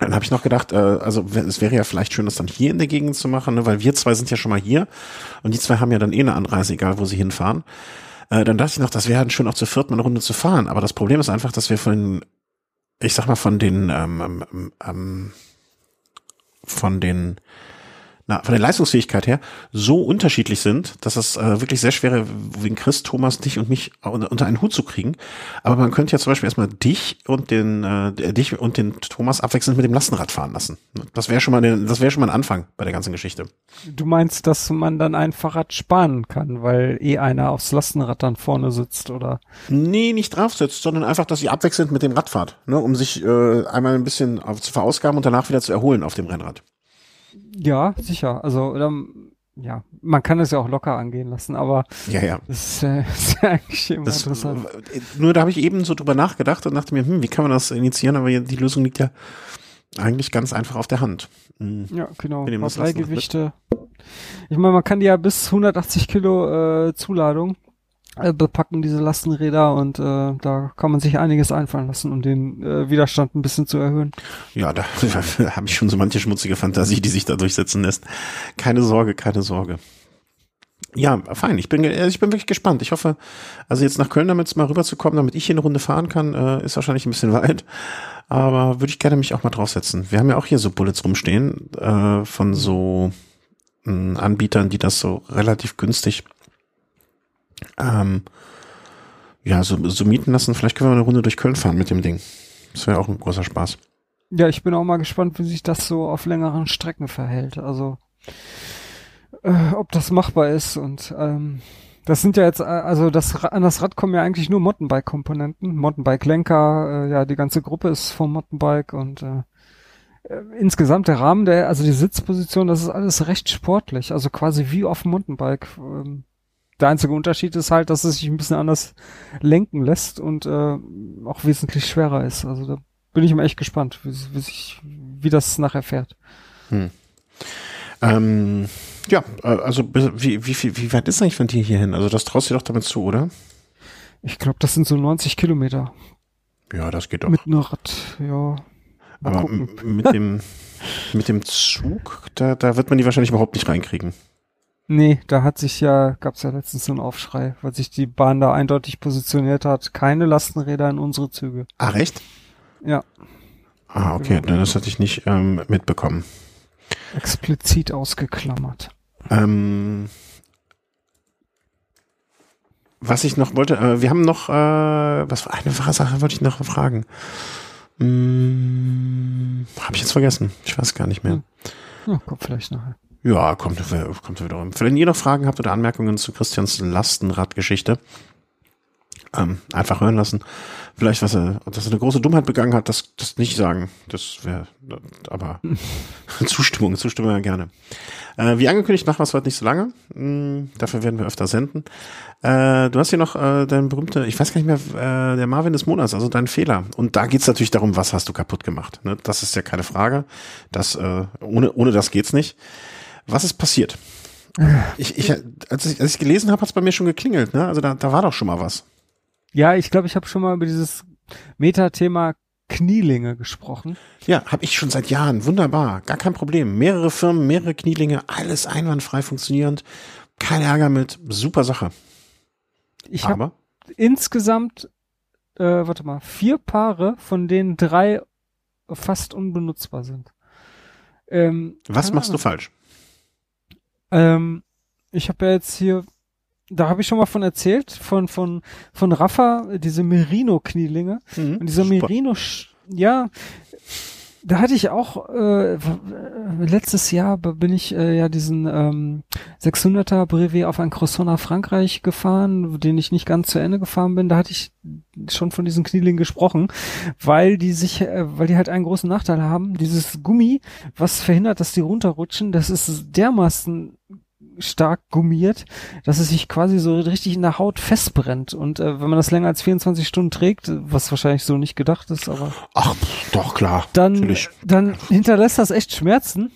Dann habe ich noch gedacht, äh, also es wäre ja vielleicht schön, das dann hier in der Gegend zu machen, ne, weil wir zwei sind ja schon mal hier und die zwei haben ja dann eh eine Anreise, egal wo sie hinfahren. Äh, dann dachte ich noch, das wäre halt schön, auch zu viert mal eine Runde zu fahren. Aber das Problem ist einfach, dass wir von ich sag mal, von den, ähm, ähm, ähm, von den na, von der Leistungsfähigkeit her so unterschiedlich sind, dass es äh, wirklich sehr schwer wegen Chris, Thomas, dich und mich unter einen Hut zu kriegen. Aber man könnte ja zum Beispiel erstmal dich und den äh, dich und den Thomas abwechselnd mit dem Lastenrad fahren lassen. Das wäre schon mal eine, das wäre schon mal ein Anfang bei der ganzen Geschichte. Du meinst, dass man dann ein Fahrrad sparen kann, weil eh einer aufs Lastenrad dann vorne sitzt, oder? Nee, nicht drauf sitzt, sondern einfach, dass ihr abwechselnd mit dem Rad fahrt, ne, um sich äh, einmal ein bisschen zu verausgaben und danach wieder zu erholen auf dem Rennrad. Ja, sicher. Also, ähm, ja, man kann es ja auch locker angehen lassen, aber ja, ja. Das ist, äh, ist eigentlich immer das, interessant. Nur da habe ich eben so drüber nachgedacht und dachte mir, hm, wie kann man das initiieren? Aber die Lösung liegt ja eigentlich ganz einfach auf der Hand. Hm. Ja, genau. Drei Gewichte. Ich meine, man kann die ja bis 180 Kilo äh, Zuladung äh, bepacken diese Lastenräder und äh, da kann man sich einiges einfallen lassen, um den äh, Widerstand ein bisschen zu erhöhen. Ja, da, da habe ich schon so manche schmutzige Fantasie, die sich da durchsetzen lässt. Keine Sorge, keine Sorge. Ja, fein. Ich bin, ich bin wirklich gespannt. Ich hoffe, also jetzt nach Köln damit mal rüberzukommen, damit ich hier eine Runde fahren kann, äh, ist wahrscheinlich ein bisschen weit. Aber würde ich gerne mich auch mal draufsetzen. Wir haben ja auch hier so Bullets rumstehen äh, von so äh, Anbietern, die das so relativ günstig ähm, ja, so, so mieten lassen. Vielleicht können wir eine Runde durch Köln fahren mit dem Ding. Das wäre auch ein großer Spaß. Ja, ich bin auch mal gespannt, wie sich das so auf längeren Strecken verhält. Also, äh, ob das machbar ist und ähm, das sind ja jetzt, äh, also das an das Rad kommen ja eigentlich nur Mountainbike-Komponenten, Mountainbike-Lenker, äh, ja, die ganze Gruppe ist vom Mountainbike und äh, äh, insgesamt der Rahmen der, also die Sitzposition, das ist alles recht sportlich, also quasi wie auf dem Mountainbike. Ähm, der einzige Unterschied ist halt, dass es sich ein bisschen anders lenken lässt und äh, auch wesentlich schwerer ist. Also da bin ich mal echt gespannt, wie, wie, sich, wie das nachher fährt. Hm. Ähm, ja, äh, also wie, wie, wie, wie weit ist eigentlich von dir hierhin? Also das traust du doch damit zu, oder? Ich glaube, das sind so 90 Kilometer. Ja, das geht doch. Mit einem Rad, ja. Aber mit dem, mit dem Zug, da, da wird man die wahrscheinlich überhaupt nicht reinkriegen. Nee, da hat sich ja, gab's ja letztens so einen Aufschrei, weil sich die Bahn da eindeutig positioniert hat. Keine Lastenräder in unsere Züge. Ach, echt? Ja. Ah, okay, genau. das hatte ich nicht ähm, mitbekommen. Explizit ausgeklammert. Ähm, was ich noch wollte, äh, wir haben noch, äh, was eine Sache wollte ich noch fragen. Hm, Habe ich jetzt vergessen. Ich weiß gar nicht mehr. Hm. Ja, kommt vielleicht nachher. Ja, kommt, kommt wieder um. Wenn ihr noch Fragen habt oder Anmerkungen zu Christians Lastenradgeschichte, ähm, einfach hören lassen. Vielleicht, was er, dass er eine große Dummheit begangen hat, das, das nicht sagen. Das wäre, aber Zustimmung, Zustimmung ja gerne. Äh, wie angekündigt, machen wir es heute nicht so lange. Hm, dafür werden wir öfter senden. Äh, du hast hier noch äh, dein berühmte, ich weiß gar nicht mehr, äh, der Marvin des Monats, also dein Fehler. Und da geht's natürlich darum, was hast du kaputt gemacht. Ne? Das ist ja keine Frage. Das, äh, ohne, ohne das geht's nicht. Was ist passiert? Ich, ich, als ich, als ich gelesen habe, hat es bei mir schon geklingelt. Ne? Also da, da war doch schon mal was. Ja, ich glaube, ich habe schon mal über dieses Metathema Knielinge gesprochen. Ja, habe ich schon seit Jahren. Wunderbar, gar kein Problem. Mehrere Firmen, mehrere Knielinge, alles einwandfrei funktionierend. Kein Ärger mit, super Sache. Ich habe insgesamt, äh, warte mal, vier Paare, von denen drei fast unbenutzbar sind. Ähm, Was machst Ahnung. du falsch? Ähm, ich habe ja jetzt hier, da habe ich schon mal von erzählt, von von von Rafa, diese Merino-Knielinge. Mhm, und dieser super. Merino, ja, da hatte ich auch äh, letztes Jahr bin ich äh, ja diesen ähm, 600er Brevet auf ein Croissant nach Frankreich gefahren, den ich nicht ganz zu Ende gefahren bin. Da hatte ich schon von diesen Knielingen gesprochen, weil die sich, äh, weil die halt einen großen Nachteil haben. Dieses Gummi, was verhindert, dass die runterrutschen, das ist dermaßen stark gummiert, dass es sich quasi so richtig in der Haut festbrennt. Und äh, wenn man das länger als 24 Stunden trägt, was wahrscheinlich so nicht gedacht ist, aber. Ach, doch, klar. Dann, natürlich. dann hinterlässt das echt Schmerzen.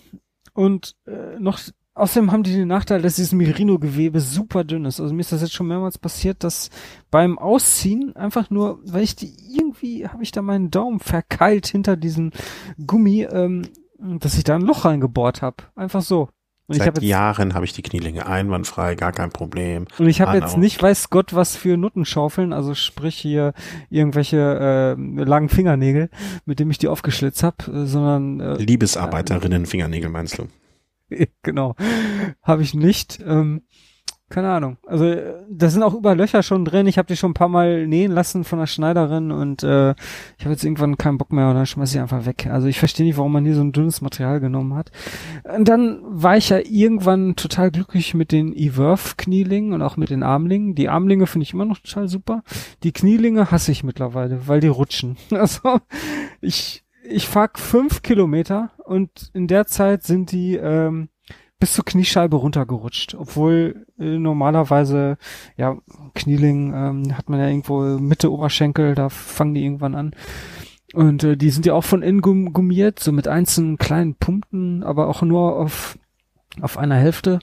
Und äh, noch Außerdem haben die den Nachteil, dass dieses Merino-Gewebe super dünn ist. Also mir ist das jetzt schon mehrmals passiert, dass beim Ausziehen einfach nur, weil ich die irgendwie habe ich da meinen Daumen verkeilt hinter diesem Gummi, ähm, dass ich da ein Loch reingebohrt habe. Einfach so. Und Seit ich hab jetzt, Jahren habe ich die Knielinge einwandfrei, gar kein Problem. Und ich habe jetzt nicht, weiß Gott, was für Nuttenschaufeln, also sprich hier irgendwelche äh, langen Fingernägel, mit dem ich die aufgeschlitzt habe, äh, sondern äh, Liebesarbeiterinnen Fingernägel meinst du? genau, habe ich nicht. Ähm, keine Ahnung. Also da sind auch über Löcher schon drin. Ich habe die schon ein paar Mal nähen lassen von der Schneiderin und äh, ich habe jetzt irgendwann keinen Bock mehr und dann schmeiß ich einfach weg. Also ich verstehe nicht, warum man hier so ein dünnes Material genommen hat. Und dann war ich ja irgendwann total glücklich mit den Eworth Knielingen und auch mit den Armlingen. Die Armlinge finde ich immer noch total super. Die Knielinge hasse ich mittlerweile, weil die rutschen. Also ich ich fahr fünf Kilometer und in der Zeit sind die ähm, bis zur Kniescheibe runtergerutscht, obwohl äh, normalerweise, ja, Knieling ähm, hat man ja irgendwo Mitte Oberschenkel, da fangen die irgendwann an. Und äh, die sind ja auch von innen gummiert, so mit einzelnen kleinen Punkten, aber auch nur auf, auf einer Hälfte.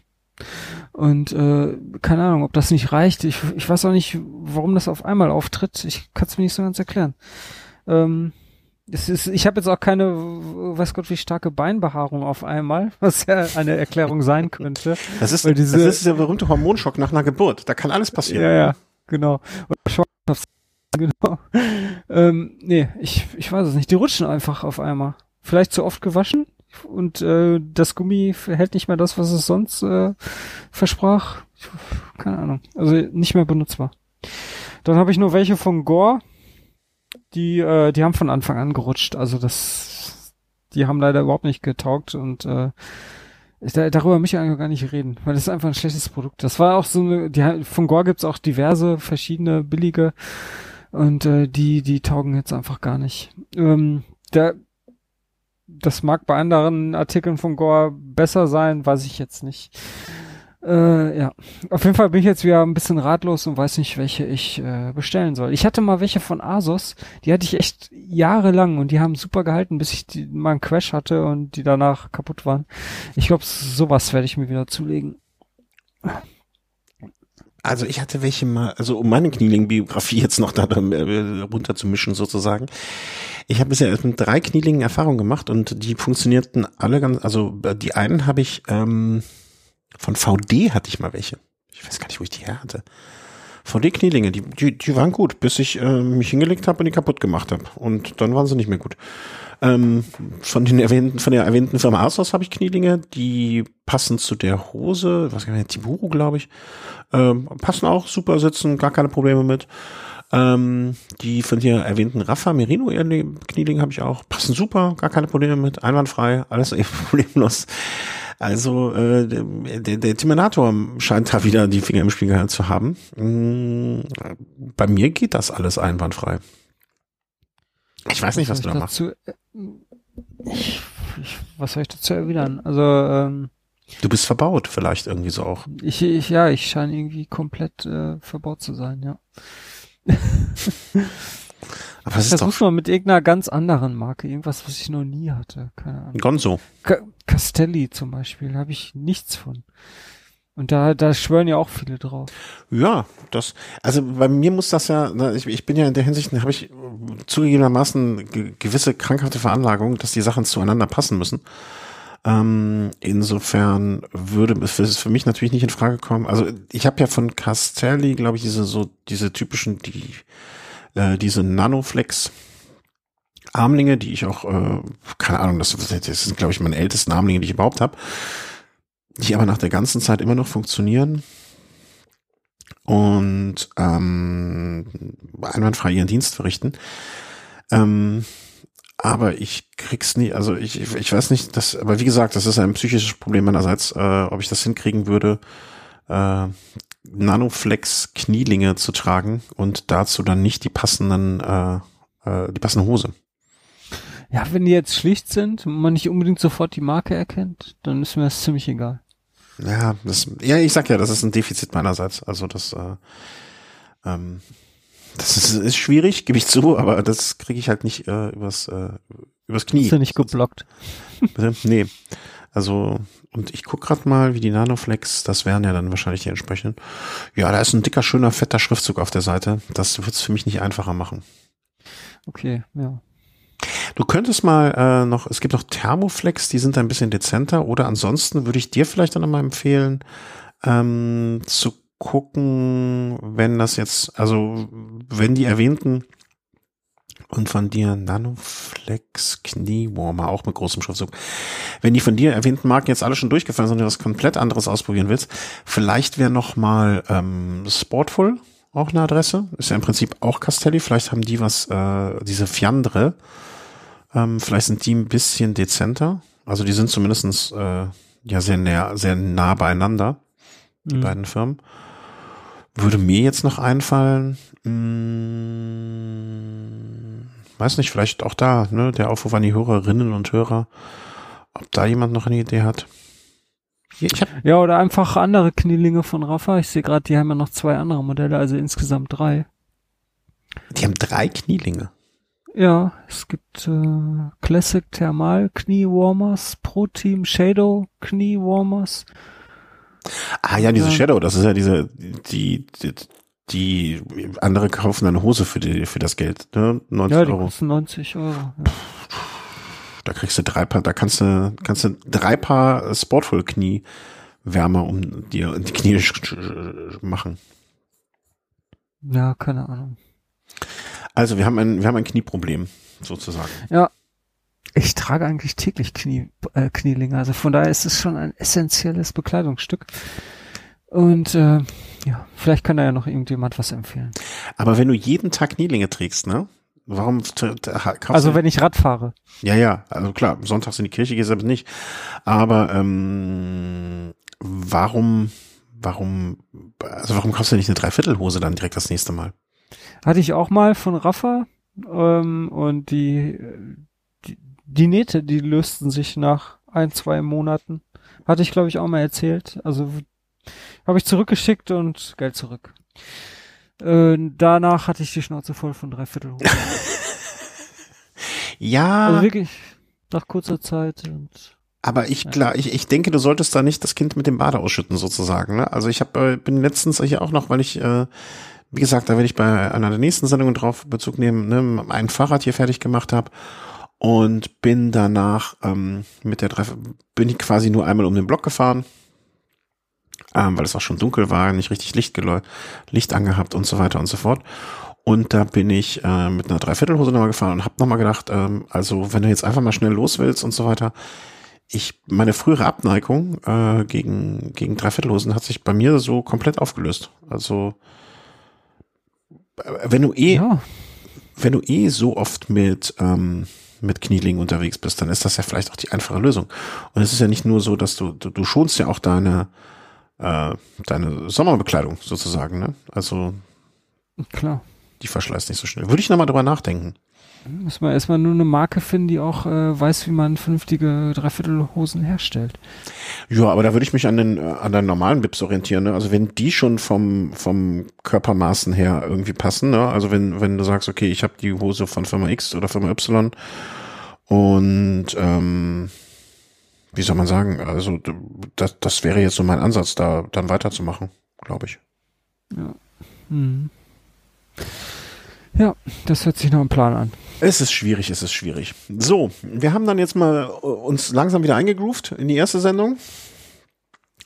Und äh, keine Ahnung, ob das nicht reicht. Ich, ich weiß auch nicht, warum das auf einmal auftritt. Ich kann es mir nicht so ganz erklären. Ähm, es ist, ich habe jetzt auch keine, weiß Gott, wie starke Beinbehaarung auf einmal, was ja eine Erklärung sein könnte. Das ist, diese, das ist der berühmte Hormonschock nach einer Geburt. Da kann alles passieren. Ja, ja, genau. genau. Ähm, nee, ich, ich weiß es nicht. Die rutschen einfach auf einmal. Vielleicht zu oft gewaschen und äh, das Gummi hält nicht mehr das, was es sonst äh, versprach. Keine Ahnung. Also nicht mehr benutzbar. Dann habe ich nur welche von Gore die, äh, die haben von Anfang an gerutscht. Also das, die haben leider überhaupt nicht getaugt und äh, ich, da, darüber möchte ich eigentlich gar nicht reden, weil das ist einfach ein schlechtes Produkt. Das war auch so eine, die, von Gore gibt's auch diverse verschiedene billige und äh, die, die taugen jetzt einfach gar nicht. Ähm, der, das mag bei anderen Artikeln von Gore besser sein, weiß ich jetzt nicht. Äh, ja, auf jeden Fall bin ich jetzt wieder ein bisschen ratlos und weiß nicht, welche ich äh, bestellen soll. Ich hatte mal welche von Asos, die hatte ich echt jahrelang und die haben super gehalten, bis ich die, mal einen Crash hatte und die danach kaputt waren. Ich glaube, sowas werde ich mir wieder zulegen. Also ich hatte welche mal, also um meine Knieling-Biografie jetzt noch da äh, runterzumischen sozusagen. Ich habe bisher mit drei Knielingen Erfahrungen gemacht und die funktionierten alle ganz, also die einen habe ich ähm, von VD hatte ich mal welche. Ich weiß gar nicht, wo ich die her hatte. VD-Knielinge, die, die, die waren gut, bis ich äh, mich hingelegt habe und die kaputt gemacht habe. Und dann waren sie nicht mehr gut. Ähm, von den erwähnten, von der erwähnten Firma Asos habe ich Knielinge, die passen zu der Hose, was kann ich, Tiburu, glaube ich. Ähm, passen auch super sitzen, gar keine Probleme mit. Ähm, die von dir erwähnten Rafa Merino Knielinge habe ich auch, passen super, gar keine Probleme mit, einwandfrei, alles problemlos. Also äh, der, der Terminator scheint da wieder die Finger im Spiel zu haben. Mm, bei mir geht das alles einwandfrei. Ich weiß nicht, was, was du da machst. Äh, ich, ich, was soll ich dazu erwidern? Also ähm, Du bist verbaut, vielleicht irgendwie so auch. Ich, ich ja, ich scheine irgendwie komplett äh, verbaut zu sein, ja. Aber das ist Versuch doch mal mit irgendeiner ganz anderen Marke, irgendwas, was ich noch nie hatte. Keine Ahnung. Gonzo. Ca Castelli zum Beispiel, habe ich nichts von. Und da, da schwören ja auch viele drauf. Ja, das, also bei mir muss das ja, ich, ich bin ja in der Hinsicht, habe ich zugegebenermaßen ge gewisse krankhafte Veranlagung, dass die Sachen zueinander passen müssen. Ähm, insofern würde es für mich natürlich nicht in Frage kommen. Also ich habe ja von Castelli, glaube ich, diese so diese typischen, die äh, diese Nanoflex Armlinge, die ich auch, äh, keine Ahnung, das, das sind, glaube ich, meine ältesten Armlinge, die ich überhaupt habe die aber nach der ganzen Zeit immer noch funktionieren und ähm, einwandfrei ihren Dienst verrichten. Ähm, aber ich krieg's nie, also ich, ich weiß nicht, das, aber wie gesagt, das ist ein psychisches Problem meinerseits, äh, ob ich das hinkriegen würde, äh, Nanoflex Knielinge zu tragen und dazu dann nicht die passenden, äh, äh, die passende Hose. Ja, wenn die jetzt schlicht sind und man nicht unbedingt sofort die Marke erkennt, dann ist mir das ziemlich egal. Ja, das, ja, ich sag ja, das ist ein Defizit meinerseits. Also das, äh, ähm, das ist, ist schwierig, gebe ich zu, aber das kriege ich halt nicht äh, übers, äh, übers Knie. Ist ja nicht geblockt. Bitte? Nee. Also, und ich guck grad mal, wie die Nanoflex, das wären ja dann wahrscheinlich die entsprechenden. Ja, da ist ein dicker, schöner, fetter Schriftzug auf der Seite. Das wird's für mich nicht einfacher machen. Okay, ja. Du könntest mal äh, noch, es gibt noch Thermoflex, die sind ein bisschen dezenter. Oder ansonsten würde ich dir vielleicht dann mal empfehlen, ähm, zu gucken, wenn das jetzt, also wenn die erwähnten und von dir Nanoflex Kniewarmer, auch mit großem Schriftzug. Wenn die von dir erwähnten Marken jetzt alle schon durchgefallen sind und du was komplett anderes ausprobieren willst, vielleicht wäre noch mal ähm, Sportful auch eine Adresse. Ist ja im Prinzip auch Castelli. Vielleicht haben die was, äh, diese Fiandre. Ähm, vielleicht sind die ein bisschen dezenter. Also die sind zumindestens äh, ja sehr näher, sehr nah beieinander, die mhm. beiden Firmen. Würde mir jetzt noch einfallen, hm, weiß nicht, vielleicht auch da, ne, der Aufruf an die Hörerinnen und Hörer, ob da jemand noch eine Idee hat. ja, oder einfach andere Knielinge von Rafa. Ich sehe gerade, die haben ja noch zwei andere Modelle, also insgesamt drei. Die haben drei Knielinge. Ja, es gibt äh, Classic Thermal Knie Warmers, Pro Team Shadow Knie Warmers. Ah ja, diese ja. Shadow, das ist ja diese, die, die, die andere kaufen eine Hose für die, für das Geld, ne? 90 ja, die Euro. kosten 90 Euro. Ja. Da kriegst du drei Paar, da kannst du, kannst du drei Paar Sportful Knie wärmer um dir die Knie machen. Ja, keine Ahnung. Also wir haben ein, wir haben ein Knieproblem, sozusagen. Ja. Ich trage eigentlich täglich Knie, äh, Knielinge, also von daher ist es schon ein essentielles Bekleidungsstück. Und äh, ja, vielleicht kann da ja noch irgendjemand was empfehlen. Aber wenn du jeden Tag Knielinge trägst, ne? Warum kaufst Also wenn ich Rad fahre. Ja, ja, also klar, sonntags in die Kirche gehst du aber nicht. Aber ähm, warum, warum, also warum kaufst du nicht eine Dreiviertelhose dann direkt das nächste Mal? Hatte ich auch mal von Rafa ähm, und die, die, Nähte, die lösten sich nach ein, zwei Monaten. Hatte ich, glaube ich, auch mal erzählt. Also habe ich zurückgeschickt und Geld zurück. Äh, danach hatte ich die Schnauze voll von dreiviertel Ja. Also wirklich nach kurzer Zeit und aber ich klar, ich, ich denke, du solltest da nicht das Kind mit dem Bade ausschütten sozusagen. Ne? Also ich hab, äh, bin letztens hier auch noch, weil ich äh, wie gesagt, da werde ich bei einer der nächsten Sendungen drauf Bezug nehmen, ne, ein Fahrrad hier fertig gemacht habe und bin danach ähm, mit der Treff bin ich quasi nur einmal um den Block gefahren, ähm, weil es auch schon dunkel war, nicht richtig Licht, Licht angehabt und so weiter und so fort. Und da bin ich äh, mit einer Dreiviertelhose nochmal gefahren und habe nochmal gedacht, ähm, also wenn du jetzt einfach mal schnell los willst und so weiter, ich meine frühere Abneigung äh, gegen gegen Dreiviertelhosen hat sich bei mir so komplett aufgelöst. Also wenn du eh, ja. wenn du eh so oft mit, ähm, mit Knieling unterwegs bist, dann ist das ja vielleicht auch die einfache Lösung. Und es ist ja nicht nur so, dass du, du, du schonst ja auch deine, äh, deine Sommerbekleidung sozusagen, ne? Also. Klar. Die verschleißt nicht so schnell. Würde ich nochmal drüber nachdenken. Muss man erstmal nur eine Marke finden, die auch äh, weiß, wie man vernünftige Dreiviertelhosen herstellt. Ja, aber da würde ich mich an den an den normalen Bips orientieren. Ne? Also wenn die schon vom vom Körpermaßen her irgendwie passen, ne? also wenn wenn du sagst, okay, ich habe die Hose von Firma X oder Firma Y und ähm, wie soll man sagen, also das, das wäre jetzt so mein Ansatz, da dann weiterzumachen, glaube ich. Ja. Hm. Ja, das hört sich noch ein Plan an. Es ist schwierig, es ist schwierig. So, wir haben dann jetzt mal äh, uns langsam wieder eingegroovt in die erste Sendung.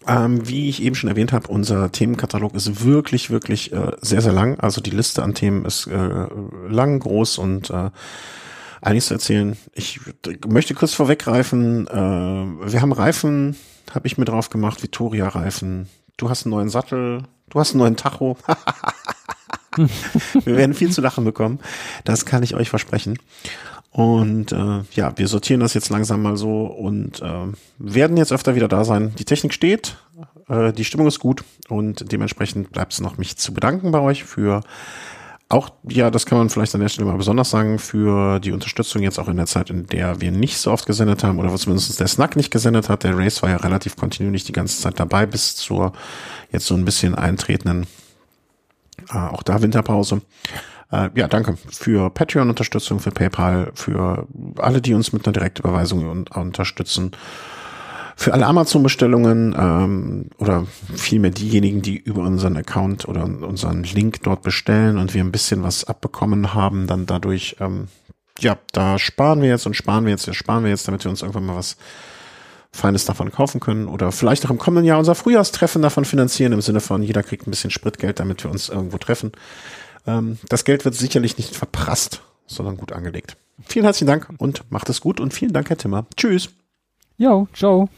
Ähm, wie ich eben schon erwähnt habe, unser Themenkatalog ist wirklich, wirklich äh, sehr, sehr lang. Also die Liste an Themen ist äh, lang, groß und äh, einiges zu erzählen. Ich möchte kurz vorweggreifen. Äh, wir haben Reifen, habe ich mir drauf gemacht, Vittoria-Reifen. Du hast einen neuen Sattel, du hast einen neuen Tacho. wir werden viel zu lachen bekommen. Das kann ich euch versprechen. Und äh, ja, wir sortieren das jetzt langsam mal so und äh, werden jetzt öfter wieder da sein. Die Technik steht, äh, die Stimmung ist gut und dementsprechend bleibt es noch mich zu bedanken bei euch für auch, ja, das kann man vielleicht an der Stelle mal besonders sagen, für die Unterstützung jetzt auch in der Zeit, in der wir nicht so oft gesendet haben oder zumindest der Snack nicht gesendet hat. Der Race war ja relativ kontinuierlich die ganze Zeit dabei bis zur jetzt so ein bisschen eintretenden, auch da Winterpause. Äh, ja, danke für Patreon-Unterstützung, für PayPal, für alle, die uns mit einer Direktüberweisung unterstützen für alle Amazon-Bestellungen ähm, oder vielmehr diejenigen, die über unseren Account oder unseren Link dort bestellen und wir ein bisschen was abbekommen haben, dann dadurch, ähm, ja, da sparen wir jetzt und sparen wir jetzt, ja, sparen wir jetzt, damit wir uns irgendwann mal was Feines davon kaufen können oder vielleicht auch im kommenden Jahr unser Frühjahrstreffen davon finanzieren, im Sinne von jeder kriegt ein bisschen Spritgeld, damit wir uns irgendwo treffen. Ähm, das Geld wird sicherlich nicht verprasst, sondern gut angelegt. Vielen herzlichen Dank und macht es gut und vielen Dank, Herr Timmer. Tschüss. Jo, ciao.